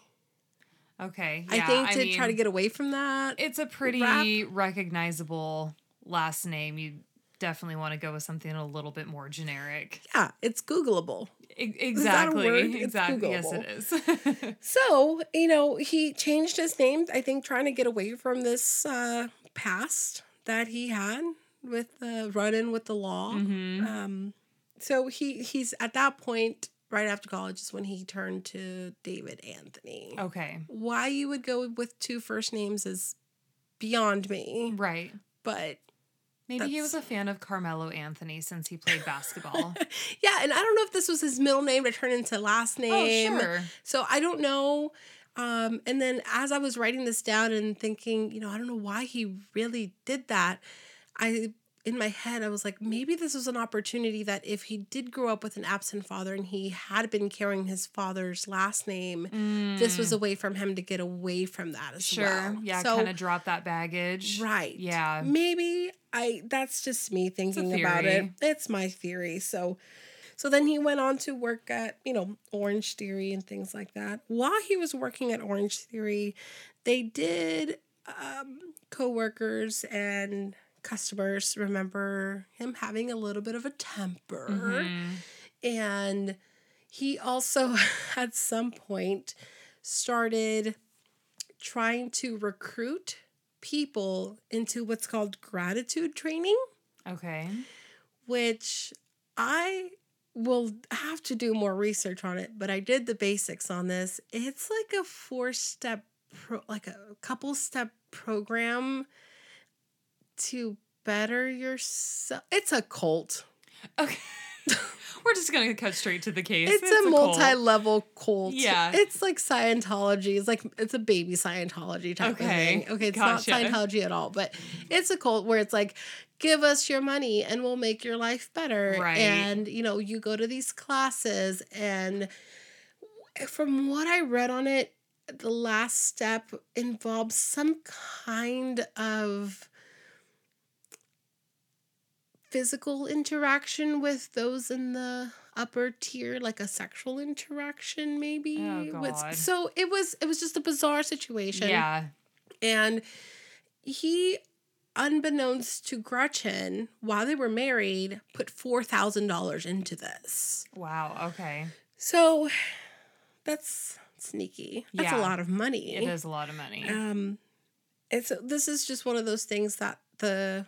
Speaker 2: Okay.
Speaker 1: I think to try to get away from that.
Speaker 2: it's a pretty
Speaker 1: rap.
Speaker 2: recognizable last name. You definitely want to go with something a little bit more generic.
Speaker 1: yeah, it's Googleable.
Speaker 2: E- exactly. Exactly. Yes, it is.
Speaker 1: So, you know, he changed his name, I think, trying to get away from this uh, past that he had with the run in with the law.
Speaker 2: Mhm.
Speaker 1: Um, so he he's at that point, right after college, is when he turned to David Anthony.
Speaker 2: Okay.
Speaker 1: Why you would go with two first names is beyond me,
Speaker 2: Right.
Speaker 1: but
Speaker 2: Maybe he was a fan of Carmelo Anthony since he played basketball.
Speaker 1: yeah, and I don't know if this was his middle name to turn into last
Speaker 2: oh,
Speaker 1: name.
Speaker 2: sure.
Speaker 1: So I don't know. Um, and then as I was writing this down and thinking, you know, I don't know why he really did that. I in my head I was like, maybe this was an opportunity that if he did grow up with an absent father and he had been carrying his father's last name, this was a way from him to get away from that as
Speaker 2: Mm. Sure.
Speaker 1: well.
Speaker 2: Yeah,
Speaker 1: So
Speaker 2: kind of drop that baggage.
Speaker 1: right.
Speaker 2: Yeah.
Speaker 1: Maybe I that's just me thinking about it. It's my theory. So so then he went on to work at, you know, Orange Theory and things like that. While he was working at Orange Theory, they did um coworkers and customers remember him having a little bit of a temper.
Speaker 2: Mhm.
Speaker 1: And he also, at some point, started trying to recruit people into what's called gratitude training,
Speaker 2: Okay.
Speaker 1: which I will have to do more research on it, but I did the basics on this. It's like a four step, pro, like a couple step program to better yourself. It's a cult.
Speaker 2: Okay. We're just gonna cut straight to the case.
Speaker 1: It's, a,
Speaker 2: cult.
Speaker 1: multi-level cult.
Speaker 2: Yeah.
Speaker 1: It's like Scientology. It's like it's a baby Scientology type
Speaker 2: Okay,
Speaker 1: of thing. Okay, it's
Speaker 2: gotcha.
Speaker 1: not Scientology at all, but it's a cult where it's like give us your money and we'll make your life better.
Speaker 2: Right.
Speaker 1: And you know, you go to these classes and from what I read on it, the last step involves some kind of physical interaction with those in the upper tier, like a sexual interaction, maybe.
Speaker 2: Oh,
Speaker 1: with- so it was it was just a bizarre situation.
Speaker 2: Yeah.
Speaker 1: And he, unbeknownst to Gretchen, while they were married, put four thousand dollars into this.
Speaker 2: Wow. Okay.
Speaker 1: So that's sneaky. That's
Speaker 2: Yeah.
Speaker 1: a lot of money.
Speaker 2: It is a lot of money.
Speaker 1: Um, it's this is just one of those things that the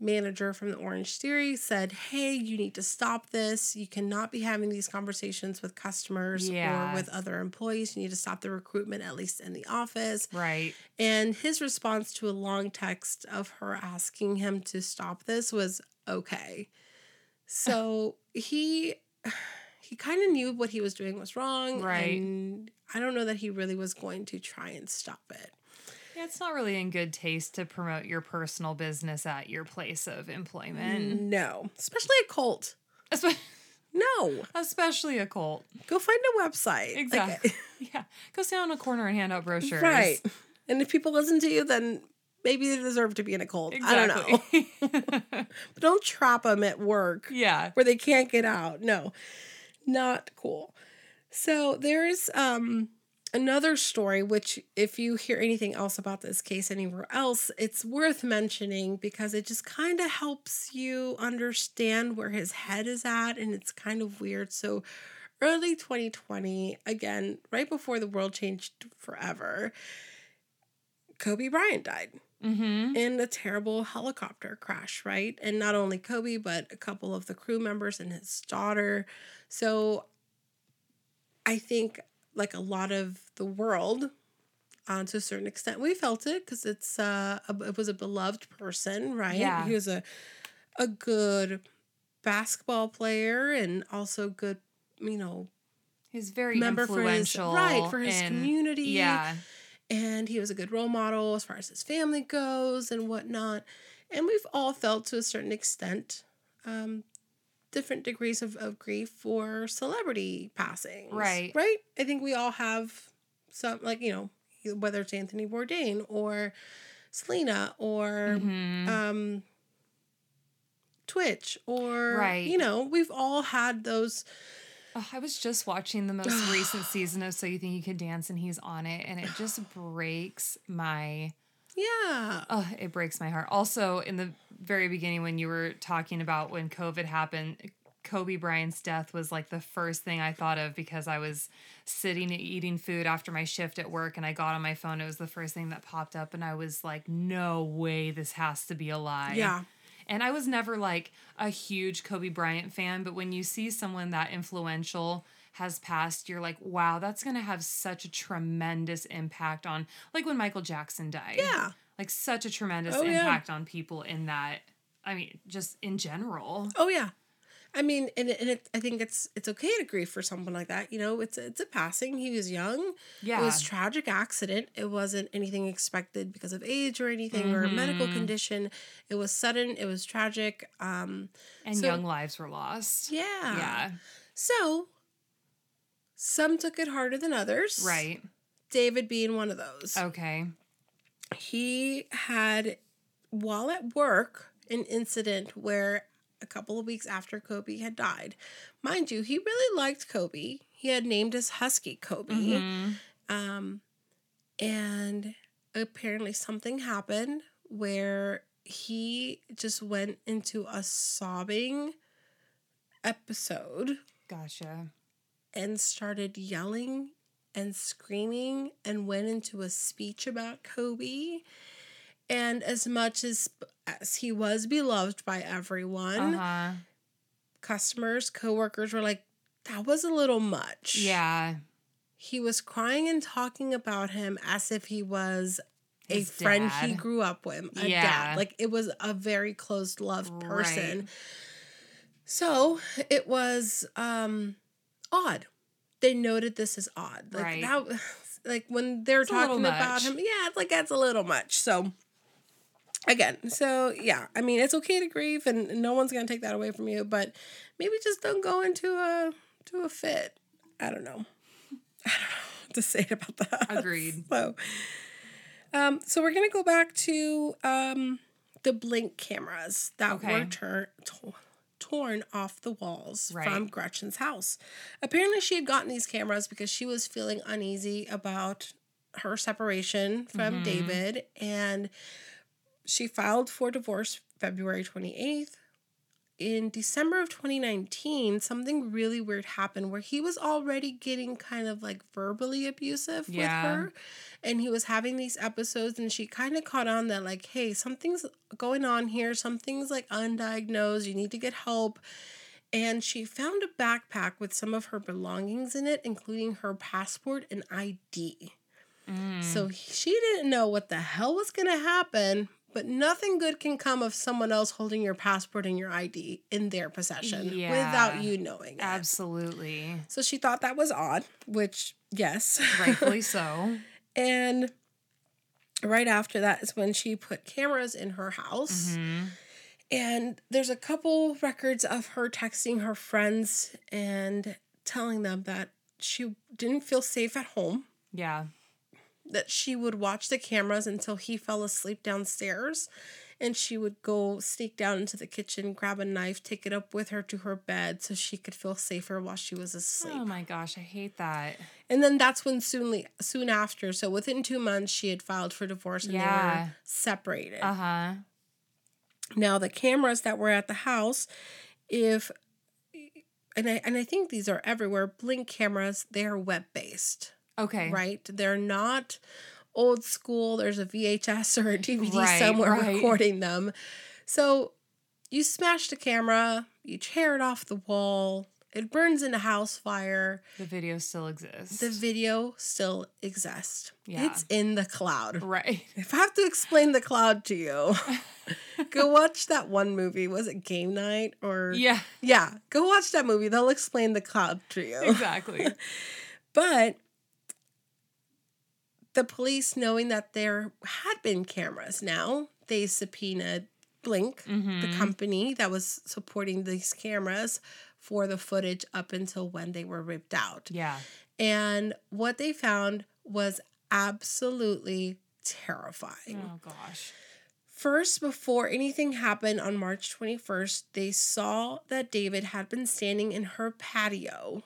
Speaker 1: manager from the Orange Theory said, "Hey, you need to stop this. You cannot be having these conversations with customers
Speaker 2: Yeah.
Speaker 1: or with other employees. You need to stop the recruitment at least in the office."
Speaker 2: right.
Speaker 1: And his response to a long text of her asking him to stop this was okay. So he he kind of knew what he was doing was wrong.
Speaker 2: Right.
Speaker 1: And I don't know that he really was going to try and stop it.
Speaker 2: It's not really in good taste to promote your personal business at your place of employment.
Speaker 1: No. Especially a cult.
Speaker 2: Espe-
Speaker 1: No.
Speaker 2: Especially a cult.
Speaker 1: Go find a website. Like,
Speaker 2: Exactly. yeah. Go sit on a corner and hand out brochures.
Speaker 1: right. And if people listen to you, then maybe they deserve to be in a cult. I don't know. But don't trap them at work.
Speaker 2: yeah.
Speaker 1: where they can't get out. No, not cool. So there's um another story which if you hear anything else about this case anywhere else, it's worth mentioning because it just kind of helps you understand where his head is at and it's kind of weird. So early 2020, again, right before the world changed forever, Kobe Bryant died
Speaker 2: Mm-hmm.
Speaker 1: in a terrible helicopter crash, right? And not only Kobe, but a couple of the crew members and his daughter. So I think, like a lot of the world, uh, to a certain extent, we felt it because it's uh, a, it was a beloved person, right?
Speaker 2: Yeah.
Speaker 1: He was a a good basketball player and also good, you know,
Speaker 2: He's very
Speaker 1: member for his right for his
Speaker 2: in-
Speaker 1: community
Speaker 2: Yeah.
Speaker 1: and he was a good role model as far as his family goes and whatnot. And we've all felt to a certain extent um, different degrees of, of grief for celebrity passings.
Speaker 2: Right.
Speaker 1: Right? I think we all have some, like, you know, whether it's Anthony Bourdain or Selena or
Speaker 2: Mhm.
Speaker 1: um, Twitch or,
Speaker 2: Right.
Speaker 1: you know, we've all had those.
Speaker 2: Oh, I was just watching the most recent season of So You Think You Could Dance, and he's on it, and it just breaks my.
Speaker 1: Yeah.
Speaker 2: Oh, it breaks my heart. Also, in the very beginning, when you were talking about when COVID happened, Kobe Bryant's death was like the first thing I thought of because I was sitting and eating food after my shift at work and I got on my phone. It was the first thing that popped up, and I was like, no way, this has to be a lie.
Speaker 1: Yeah.
Speaker 2: And I was never like a huge Kobe Bryant fan, but when you see someone that influential has passed, you're like, wow, that's going to have such a tremendous impact on, like when Michael Jackson died.
Speaker 1: Yeah.
Speaker 2: Like such a tremendous
Speaker 1: Oh, yeah.
Speaker 2: impact on people in that, I mean, just in general.
Speaker 1: Oh yeah, I mean, and and it, I think it's it's okay to grieve for someone like that. You know, it's it's a passing. He was young.
Speaker 2: Yeah.
Speaker 1: It was tragic accident. It wasn't anything expected because of age or anything or a medical
Speaker 2: Mhm.
Speaker 1: condition. It was sudden. It was tragic. Um,
Speaker 2: and
Speaker 1: so-
Speaker 2: young lives were lost.
Speaker 1: yeah.
Speaker 2: Yeah.
Speaker 1: So some took it harder than others.
Speaker 2: Right.
Speaker 1: David being one of those.
Speaker 2: Okay.
Speaker 1: he had while at work an incident where a couple of weeks after Kobe had died. Mind you, he really liked Kobe. He had named his husky Kobe.
Speaker 2: Mhm.
Speaker 1: Um and apparently something happened where he just went into a sobbing episode
Speaker 2: Gotcha.
Speaker 1: And started yelling and screaming and went into a speech about Kobe. And as much as as he was beloved by everyone,
Speaker 2: Uh huh.
Speaker 1: customers, coworkers were like, that was a little much.
Speaker 2: Yeah.
Speaker 1: He was crying and talking about him as if he was a
Speaker 2: His
Speaker 1: friend he grew up with, a
Speaker 2: Yeah.
Speaker 1: dad. Like it was a very close loved person.
Speaker 2: Right.
Speaker 1: So it was um odd. They noted this as odd. Like
Speaker 2: Right.
Speaker 1: that like when they're
Speaker 2: It's
Speaker 1: talking about him, yeah, it's like that's a little much. So again, so yeah, I mean it's okay to grieve and no one's gonna take that away from you, but maybe just don't go into a to a fit. I don't know. I don't know what to say about that.
Speaker 2: Agreed.
Speaker 1: So um so we're gonna go back to um the blink cameras that
Speaker 2: Okay.
Speaker 1: were turned torn off the walls
Speaker 2: Right.
Speaker 1: from Gretchen's house. Apparently, she had gotten these cameras because she was feeling uneasy about her separation from
Speaker 2: Mhm.
Speaker 1: David, and she filed for divorce February 28th. In December of 2019, something really weird happened where he was already getting kind of like verbally abusive
Speaker 2: Yeah.
Speaker 1: with her. And he was having these episodes, and she kind of caught on that, like, hey, something's going on here. Something's like undiagnosed. You need to get help. And she found a backpack with some of her belongings in it, including her passport and ID.
Speaker 2: Mm.
Speaker 1: So she didn't know what the hell was going to happen, but nothing good can come of someone else holding your passport and your ID in their possession
Speaker 2: Yeah.
Speaker 1: without you knowing it.
Speaker 2: Absolutely.
Speaker 1: So she thought that was odd, which, yes.
Speaker 2: Rightfully so.
Speaker 1: and right after that is when she put cameras in her house.
Speaker 2: hmm
Speaker 1: And there's a couple records of her texting her friends and telling them that she didn't feel safe at home.
Speaker 2: Yeah.
Speaker 1: That she would watch the cameras until he fell asleep downstairs and she would go sneak down into the kitchen grab a knife take it up with her to her bed so she could feel safer while she was asleep
Speaker 2: Oh my gosh, I hate that.
Speaker 1: and then that's when soon soon after so within two months she had filed for divorce and they were separated
Speaker 2: Uh huh.
Speaker 1: now the cameras that were at the house if and I, and I think these are everywhere blink cameras they are web based
Speaker 2: Okay.
Speaker 1: right? They're not old school. There's a VHS or a DVD
Speaker 2: Right,
Speaker 1: somewhere
Speaker 2: right.
Speaker 1: recording them. So you smash the camera, you tear it off the wall, it burns in a house fire.
Speaker 2: The video still exists.
Speaker 1: The video still exists.
Speaker 2: Yeah.
Speaker 1: It's in the cloud.
Speaker 2: right.
Speaker 1: If I have to explain the cloud to you, go watch that one movie. Was it Game Night or
Speaker 2: Yeah.
Speaker 1: Yeah, go watch that movie. They'll explain the cloud to you.
Speaker 2: Exactly.
Speaker 1: But the police, knowing that there had been cameras now, they subpoenaed Blink, the
Speaker 2: Mhm.
Speaker 1: company that was supporting these cameras, for the footage up until when they were ripped out.
Speaker 2: Yeah.
Speaker 1: And what they found was absolutely terrifying.
Speaker 2: Oh gosh.
Speaker 1: First, before anything happened on March 21st, they saw that David had been standing in her patio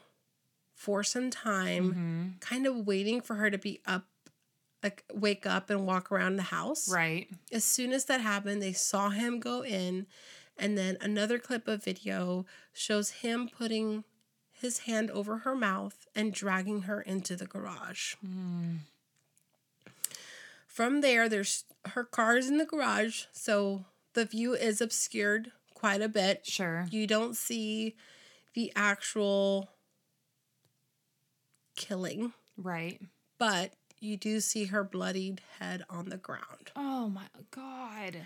Speaker 1: for some time
Speaker 2: hmm
Speaker 1: kind of waiting for her to be up like wake up and walk around the house.
Speaker 2: Right.
Speaker 1: As soon as that happened, they saw him go in and then another clip of video shows him putting his hand over her mouth and dragging her into the garage.
Speaker 2: Mm.
Speaker 1: From there there's her car is in the garage, so the view is obscured quite a bit.
Speaker 2: Sure.
Speaker 1: You don't see the actual killing.
Speaker 2: Right.
Speaker 1: but you do see her bloodied head on the ground.
Speaker 2: Oh my god.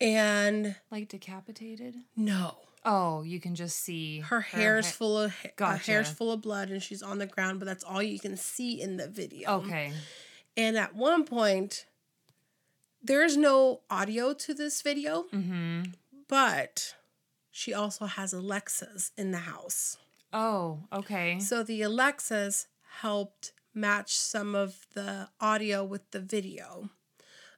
Speaker 1: And
Speaker 2: Like decapitated?
Speaker 1: no,
Speaker 2: Oh, you can just see
Speaker 1: her hair's
Speaker 2: ha-
Speaker 1: full of ha- her hair's full of blood and she's on the ground, but that's all you can see in the video.
Speaker 2: Okay.
Speaker 1: And at one point there's no audio to this video,
Speaker 2: Mm-hmm.
Speaker 1: but she also has Alexas in the house.
Speaker 2: Oh, okay.
Speaker 1: So the Alexas helped match some of the audio with the video.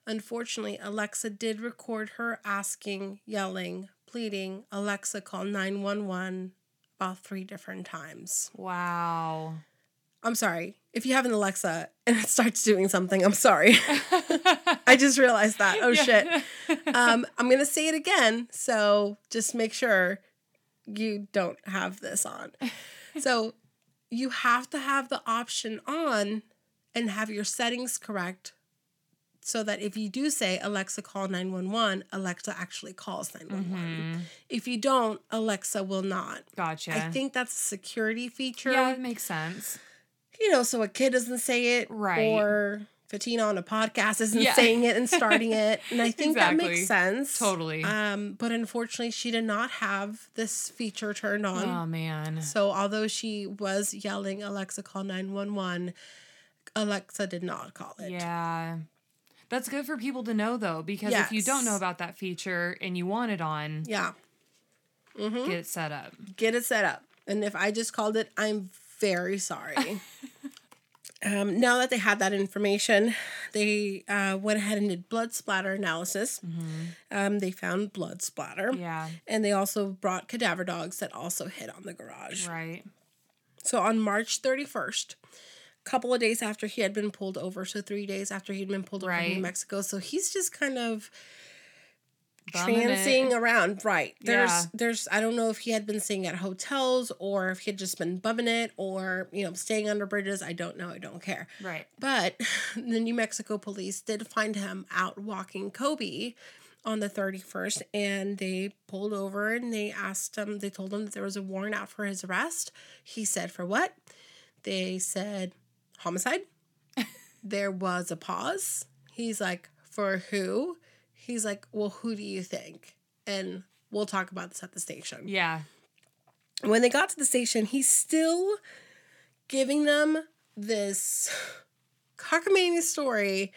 Speaker 1: Unfortunately, Alexa did record her asking, yelling, pleading, Alexa, call 911 about three different times.
Speaker 2: Wow.
Speaker 1: I'm sorry. If you have an Alexa and it starts doing something, I'm sorry. I just realized that. Oh, shit. Um, I'm going to say it again. So just make sure you don't have this on. So you have to have the option on and have your settings correct so that if you do say Alexa call 911, Alexa actually calls 911.
Speaker 2: Mhm.
Speaker 1: If you don't, Alexa will not.
Speaker 2: Gotcha.
Speaker 1: I think that's a security feature.
Speaker 2: yeah, it makes sense.
Speaker 1: You know, so a kid doesn't say it
Speaker 2: Right.
Speaker 1: or Fatina on a podcast isn't
Speaker 2: Yeah.
Speaker 1: saying it and starting it. And I think that makes sense.
Speaker 2: Totally.
Speaker 1: Um, but unfortunately, she did not have this feature turned on.
Speaker 2: oh man.
Speaker 1: So although she was yelling, Alexa, call 911, Alexa did not call it.
Speaker 2: Yeah. That's good for people to know though, because if you don't know about that feature and you want it on,
Speaker 1: Yeah. Mm-hmm.
Speaker 2: get it set up.
Speaker 1: Get it set up. And if I just called it, I'm very sorry. Um, now that they had that information, they uh, went ahead and did blood splatter analysis. Um, they found blood splatter.
Speaker 2: Yeah.
Speaker 1: And they also brought cadaver dogs that also hit on the garage.
Speaker 2: Right.
Speaker 1: So on March 31st, a couple of days after he had been pulled over, so three days after he'd been pulled over in New Mexico, so he's just kind of Trancing around. Right. There's
Speaker 2: Yeah.
Speaker 1: there's I don't know if he had been staying at hotels or if he had just been bumming it or, you know, staying under bridges. I don't know. I don't care.
Speaker 2: Right.
Speaker 1: But the New Mexico police did find him out walking Kobe on the 31st and they pulled over and they asked him, they told him that there was a warrant out for his arrest. He said, for what? They said, homicide. there was a pause. He's like, for who? He's like, well, who do you think? And we'll talk about this at the station
Speaker 2: Yeah.
Speaker 1: when they got to the station, he's still giving them this cockamamie story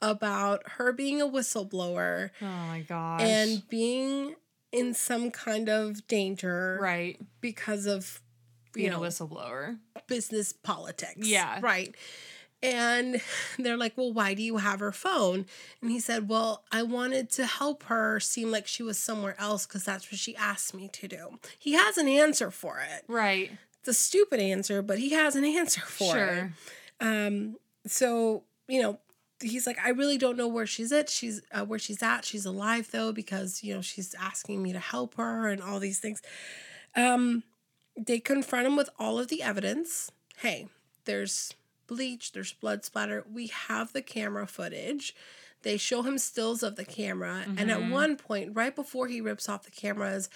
Speaker 1: about her being a whistleblower
Speaker 2: Oh my gosh.
Speaker 1: and being in some kind of danger
Speaker 2: right.
Speaker 1: because of
Speaker 2: Being
Speaker 1: know
Speaker 2: a whistleblower.
Speaker 1: business politics.
Speaker 2: Yeah.
Speaker 1: Right. And they're like, Well, why do you have her phone? And he said, Well, I wanted to help her seem like she was somewhere else because that's what she asked me to do. He has an answer for it.
Speaker 2: Right.
Speaker 1: It's a stupid answer, but he has an answer for it.
Speaker 2: Sure.
Speaker 1: Um, so you know, he's like, I really don't know where she's at. She's uh, where she's at. She's alive though because you know she's asking me to help her and all these things. Um, they confront him with all of the evidence. Hey, there's bleach. There's blood splatter. We have the camera footage. They show him stills of the camera, and at one point, right before he rips off the cameras,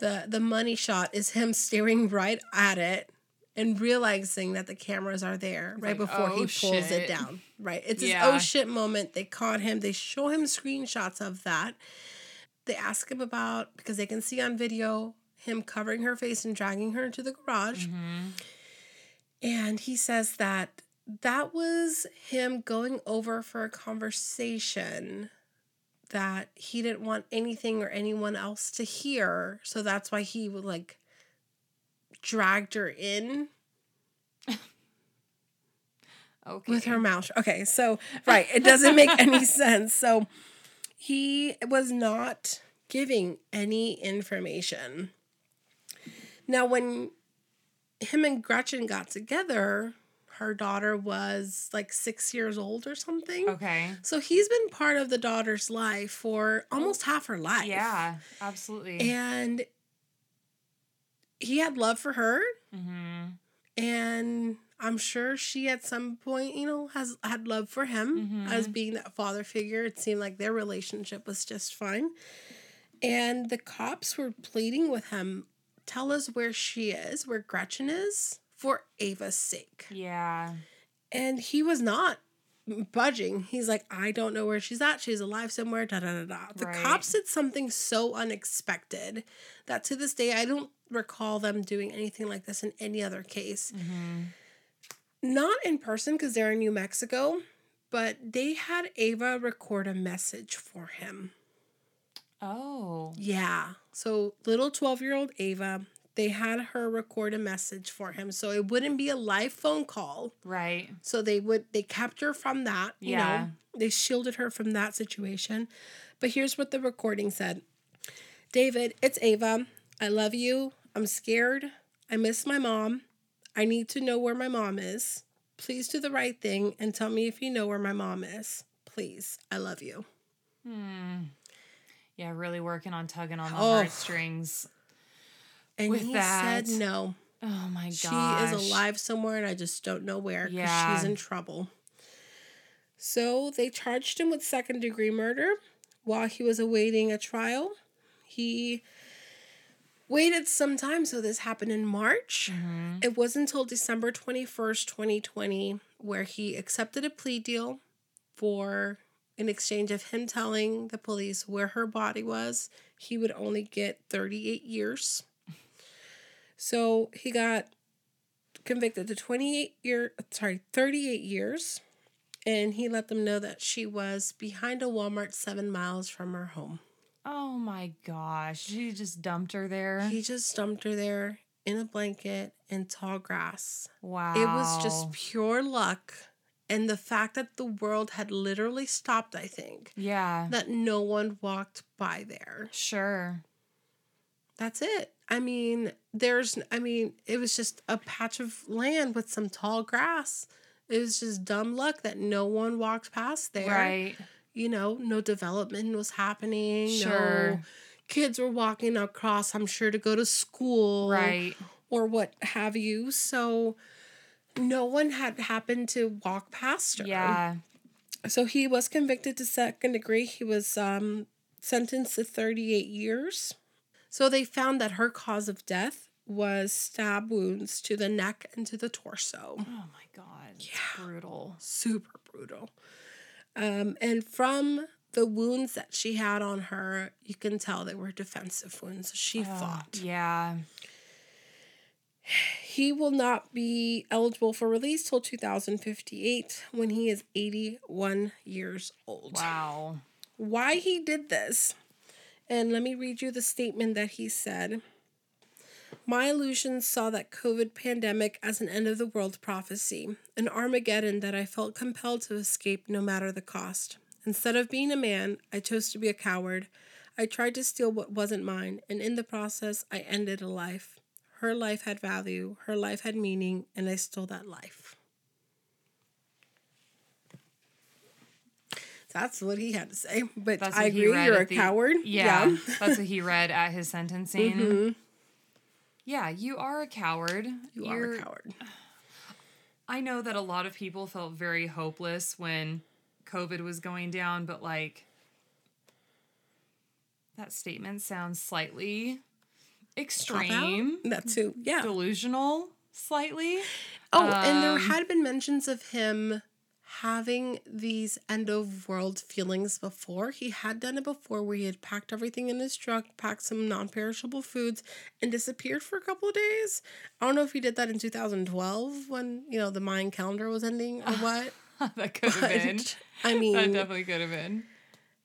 Speaker 1: the the money shot is him staring right at it and realizing that the cameras are there right
Speaker 2: like,
Speaker 1: before he
Speaker 2: "Oh,
Speaker 1: pulls
Speaker 2: shit."
Speaker 1: it down. Right. It's his
Speaker 2: Yeah.
Speaker 1: oh shit moment. They caught him. They show him screenshots of that. They ask him about because they can see on video him covering her face and dragging her into the garage.
Speaker 2: Mm-hmm.
Speaker 1: And he says that that was him going over for a conversation that he didn't want anything or anyone else to hear. So that's why he would like dragged her in
Speaker 2: Okay.
Speaker 1: with her mouth. Okay, so right, it doesn't make any sense. So he was not giving any information. Now, when him and Gretchen got together, her daughter was like six years old or something.
Speaker 2: Okay.
Speaker 1: So he's been part of the daughter's life for almost half her life.
Speaker 2: Yeah. Absolutely.
Speaker 1: And he had love for her.
Speaker 2: mm-hmm.
Speaker 1: and I'm sure she at some point, you know, has had love for him as being that father figure. It seemed like their relationship was just fine. And the cops were pleading with him, tell us where she is, where Gretchen is, for Ava's sake.
Speaker 2: Yeah.
Speaker 1: And he was not budging. He's like, I don't know where she's at. She's alive somewhere. Da da da da. The
Speaker 2: Right.
Speaker 1: cops did something so unexpected that to this day I don't recall them doing anything like this in any other case.
Speaker 2: Mm-hmm.
Speaker 1: Not in person because they're in New Mexico, but they had Ava record a message for him.
Speaker 2: Oh.
Speaker 1: Yeah. So little 12 year old Ava, they had her record a message for him. So it wouldn't be a live phone call.
Speaker 2: Right.
Speaker 1: So they would they kept her from that. You
Speaker 2: Yeah.
Speaker 1: know, they shielded her from that situation. But here's what the recording said. David, it's Ava. I love you. I'm scared. I miss my mom. I need to know where my mom is. Please do the right thing and tell me if you know where my mom is. Please. I love you.
Speaker 2: Hmm. Yeah, really working on tugging on the
Speaker 1: Oh.
Speaker 2: heartstrings.
Speaker 1: And
Speaker 2: With
Speaker 1: he
Speaker 2: that,
Speaker 1: said no.
Speaker 2: Oh my
Speaker 1: god.
Speaker 2: She
Speaker 1: is alive somewhere and I just don't know where because
Speaker 2: Yeah.
Speaker 1: she's in trouble. So they charged him with second degree murder while he was awaiting a trial. He waited some time, so this happened in March.
Speaker 2: Mm-hmm.
Speaker 1: It wasn't until December 21st, 2020, where he accepted a plea deal for in exchange of him telling the police where her body was. He would only get 38 years. So he got convicted to 28 year sorry 38 years and he let them know that she was behind a walmart seven miles from her home
Speaker 2: Oh my gosh. She just dumped her there.
Speaker 1: he just dumped her there in a blanket in tall grass.
Speaker 2: Wow.
Speaker 1: It was just pure luck. And the fact that the world had literally stopped, I think,
Speaker 2: Yeah.
Speaker 1: that no one walked by there.
Speaker 2: Sure.
Speaker 1: That's it. I mean, there's, I mean, it was just a patch of land with some tall grass. It was just dumb luck that no one walked past there.
Speaker 2: Right.
Speaker 1: You know, no development was happening. No
Speaker 2: Sure.
Speaker 1: kids were walking across, I'm sure, to go to school.
Speaker 2: Right.
Speaker 1: Or what have you. So no one had happened to walk past her.
Speaker 2: Yeah.
Speaker 1: So he was convicted to second degree. He was um, sentenced to 38 years. So they found that her cause of death was stab wounds to the neck and to the torso.
Speaker 2: Oh my god. It's brutal.
Speaker 1: Super brutal. Um, and from the wounds that she had on her, you can tell they were defensive wounds. She fought.
Speaker 2: Yeah.
Speaker 1: He will not be eligible for release till 2058 when he is 81 years old.
Speaker 2: Wow.
Speaker 1: why he did this. And let me read you the statement that he said. My illusions saw that COVID pandemic as an end of the world prophecy, an Armageddon that I felt compelled to escape no matter the cost. Instead of being a man, I chose to be a coward. I tried to steal what wasn't mine, and in the process, I ended a life. Her life had value, her life had meaning, and I stole that life. That's what he had to say. But
Speaker 2: That's
Speaker 1: I agree, you're a
Speaker 2: the-
Speaker 1: coward.
Speaker 2: Yeah. that's what he read at his sentencing.
Speaker 1: Mhm.
Speaker 2: Yeah, you are a coward.
Speaker 1: You are
Speaker 2: You're-
Speaker 1: a coward.
Speaker 2: I know that a lot of people felt very hopeless when COVID was going down, but like that statement sounds slightly extreme,
Speaker 1: That too. Yeah.
Speaker 2: delusional, slightly.
Speaker 1: Oh, and there
Speaker 2: Um,
Speaker 1: had been mentions of him having these end of world feelings before. He had done it before where he had packed everything in his truck, packed some non perishable foods, and disappeared for a couple of days. I don't know if he did that in 2012 when, you know, the Mayan calendar was ending or what.
Speaker 2: that could have been.
Speaker 1: But, I
Speaker 2: That
Speaker 1: mean,
Speaker 2: definitely could have been.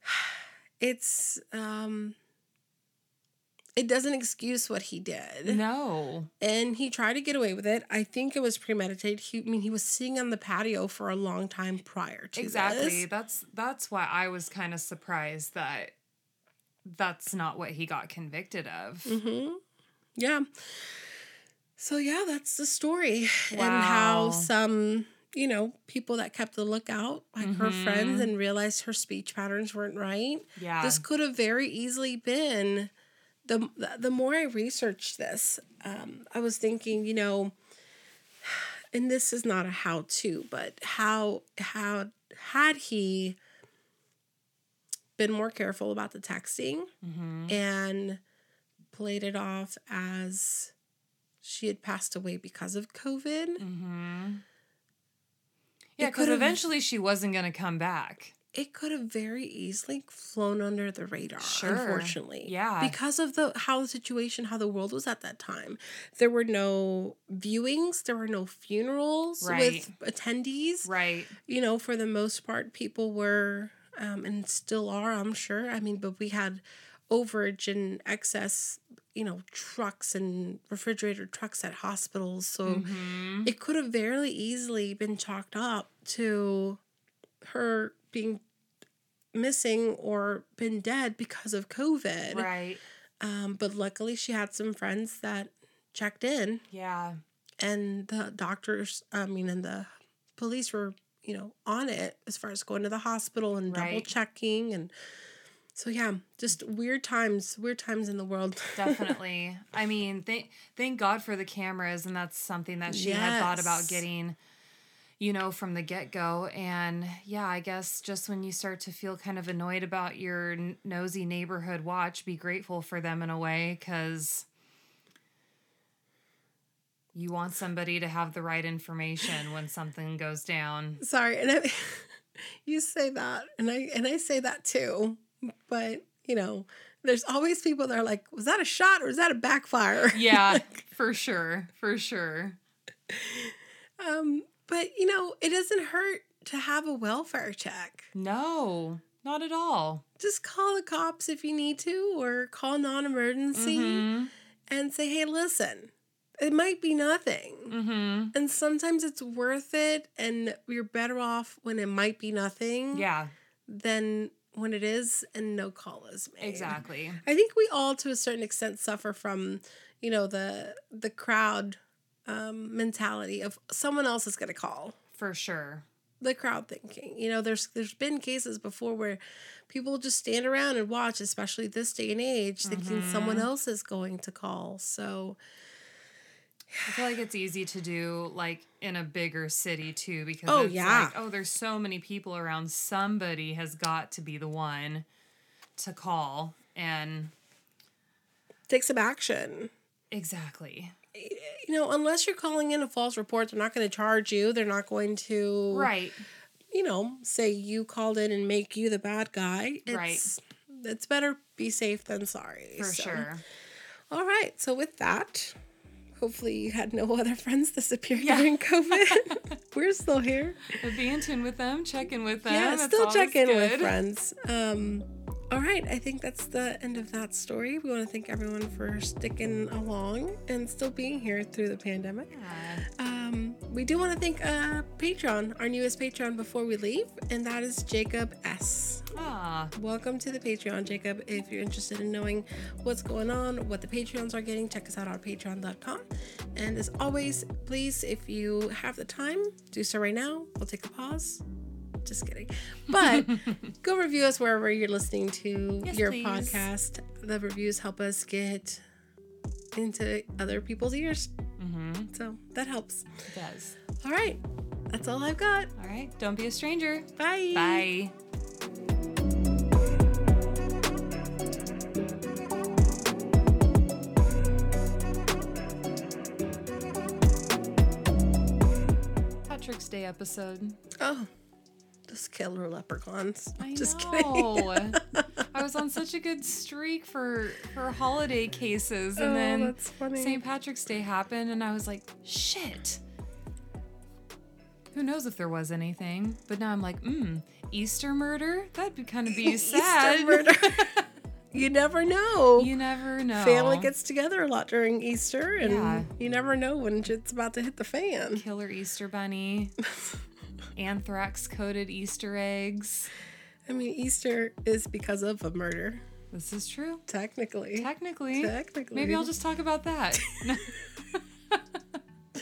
Speaker 1: it's um it doesn't excuse what he did.
Speaker 2: No.
Speaker 1: and he tried to get away with it. I think it was premeditated. He, I mean, he was sitting on the patio for a long time prior to
Speaker 2: Exactly.
Speaker 1: this.
Speaker 2: That's that's why I was kind of surprised that that's not what he got convicted of.
Speaker 1: hmm Yeah. So yeah, that's the story and how some you know people that kept the lookout, like her friends,
Speaker 2: Mhm.
Speaker 1: and realized her speech patterns weren't right.
Speaker 2: Yeah.
Speaker 1: This could have very easily been the the more I researched this, um, I was thinking, you know, and this is not a how to, but how how had he been more careful about the texting
Speaker 2: hmm
Speaker 1: and played it off as she had passed away because of COVID.
Speaker 2: hmm Yeah, because eventually she wasn't going to come back.
Speaker 1: It could have very easily flown under the radar
Speaker 2: Sure.
Speaker 1: unfortunately.
Speaker 2: Yeah.
Speaker 1: because of the how the situation how the world was at that time. There were no viewings there were no funerals with attendees.
Speaker 2: Right.
Speaker 1: you know for the most part people were um, and still are i'm sure. I mean but we had overage and excess you know trucks and refrigerator trucks at hospitals. So
Speaker 2: hmm
Speaker 1: it could have very easily been chalked up to her being missing or been dead because of COVID.
Speaker 2: Right.
Speaker 1: Um, but luckily, she had some friends that checked in,
Speaker 2: Yeah.
Speaker 1: and the doctors, I mean, and the police were, you know, on it as far as going to the hospital and double checking. And so, yeah, just weird times, weird times in the world.
Speaker 2: Definitely. I mean, thank thank God for the cameras, and that's something that she had thought about getting, you know, from the get go. And yeah, I guess just when you start to feel kind of annoyed about your n- nosy neighborhood watch, be grateful for them in a way, because you want somebody to have the right information when something goes down.
Speaker 1: Sorry, and I, you say that, and I and I say that too. But you know, there's always people that are like, "Was that a shot or was that a backfire?"
Speaker 2: Yeah, for sure, for sure.
Speaker 1: um, but you know, it doesn't hurt to have a welfare check.
Speaker 2: No, not at all.
Speaker 1: Just call the cops if you need to, or call non-emergency
Speaker 2: Mhm.
Speaker 1: and say, "Hey, listen, it might be nothing.
Speaker 2: Mm-hmm.
Speaker 1: And sometimes it's worth it, and you're better off when it might be nothing
Speaker 2: Yeah,
Speaker 1: than when it is and no call is made.
Speaker 2: exactly.
Speaker 1: I think we all, to a certain extent, suffer from, you know, the the crowd um, mentality of someone else is going to call.
Speaker 2: For sure.
Speaker 1: The crowd thinking, you know, there's there's been cases before where people just stand around and watch, especially this day and age, thinking someone
Speaker 2: Mm-hmm.
Speaker 1: else is going to call. So
Speaker 2: I feel like it's easy to do like in a bigger city too because
Speaker 1: Oh,
Speaker 2: it's
Speaker 1: yeah.
Speaker 2: like, oh, there's so many people around. Somebody has got to be the one to call. And
Speaker 1: take some action.
Speaker 2: exactly.
Speaker 1: You know, unless you're calling in a false report, they're not going to charge you. They're not going to,
Speaker 2: Right.
Speaker 1: you know, say you called in and make you the bad guy. It's,
Speaker 2: Right.
Speaker 1: It's better be safe than sorry.
Speaker 2: For
Speaker 1: So,
Speaker 2: sure.
Speaker 1: All right. So with that, hopefully you had no other friends disappear
Speaker 2: Yeah.
Speaker 1: during COVID. We're still here.
Speaker 2: But be in tune with them, check in with them.
Speaker 1: yeah,
Speaker 2: it's
Speaker 1: still check in with friends. Um, all right, I think that's the end of that story. We want to thank everyone for sticking along and still being here through the pandemic.
Speaker 2: Yeah.
Speaker 1: Um, we do want to thank uh, Patreon, our newest Patreon, before we leave, and that is Jacob S.
Speaker 2: Ah,
Speaker 1: Welcome to the Patreon, Jacob. If you're interested in knowing what's going on, what the Patreons are getting, check us out on patreon.com. And as always, please, if you have the time, do so right now. We'll take a pause. Just kidding. But go review us wherever you're listening to
Speaker 2: Yes,
Speaker 1: your
Speaker 2: please.
Speaker 1: podcast. The reviews help us get into other people's ears.
Speaker 2: mm-hmm.
Speaker 1: So that helps.
Speaker 2: it does.
Speaker 1: All right. That's all I've got.
Speaker 2: All right. Don't be a stranger.
Speaker 1: Bye.
Speaker 2: Bye. Patrick's Day episode.
Speaker 1: Oh, killer leprechauns.
Speaker 2: I
Speaker 1: Just
Speaker 2: know.
Speaker 1: kidding.
Speaker 2: I was on such a good streak for for holiday cases, and
Speaker 1: Oh,
Speaker 2: then. St. Patrick's Day happened, and I was like, shit. Who knows if there was anything? But now I'm like, hmm, Easter murder? That'd be kind of be sad.
Speaker 1: Easter murder. you never know.
Speaker 2: you never know.
Speaker 1: Family gets together a lot during Easter, and
Speaker 2: Yeah.
Speaker 1: you never know when it's about to hit the fan.
Speaker 2: killer Easter bunny, anthrax coated Easter eggs.
Speaker 1: I mean, Easter is because of a murder,
Speaker 2: This is true.
Speaker 1: technically.
Speaker 2: Technically.
Speaker 1: Technically.
Speaker 2: Maybe I'll just talk about that.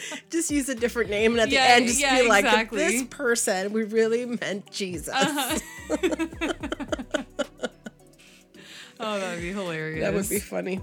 Speaker 1: just use a different name, and at the
Speaker 2: Yeah,
Speaker 1: end, just
Speaker 2: yeah,
Speaker 1: be like,
Speaker 2: exactly.
Speaker 1: "This person, we really meant Jesus."
Speaker 2: Uh-huh. oh, that'd be hilarious.
Speaker 1: That would be funny.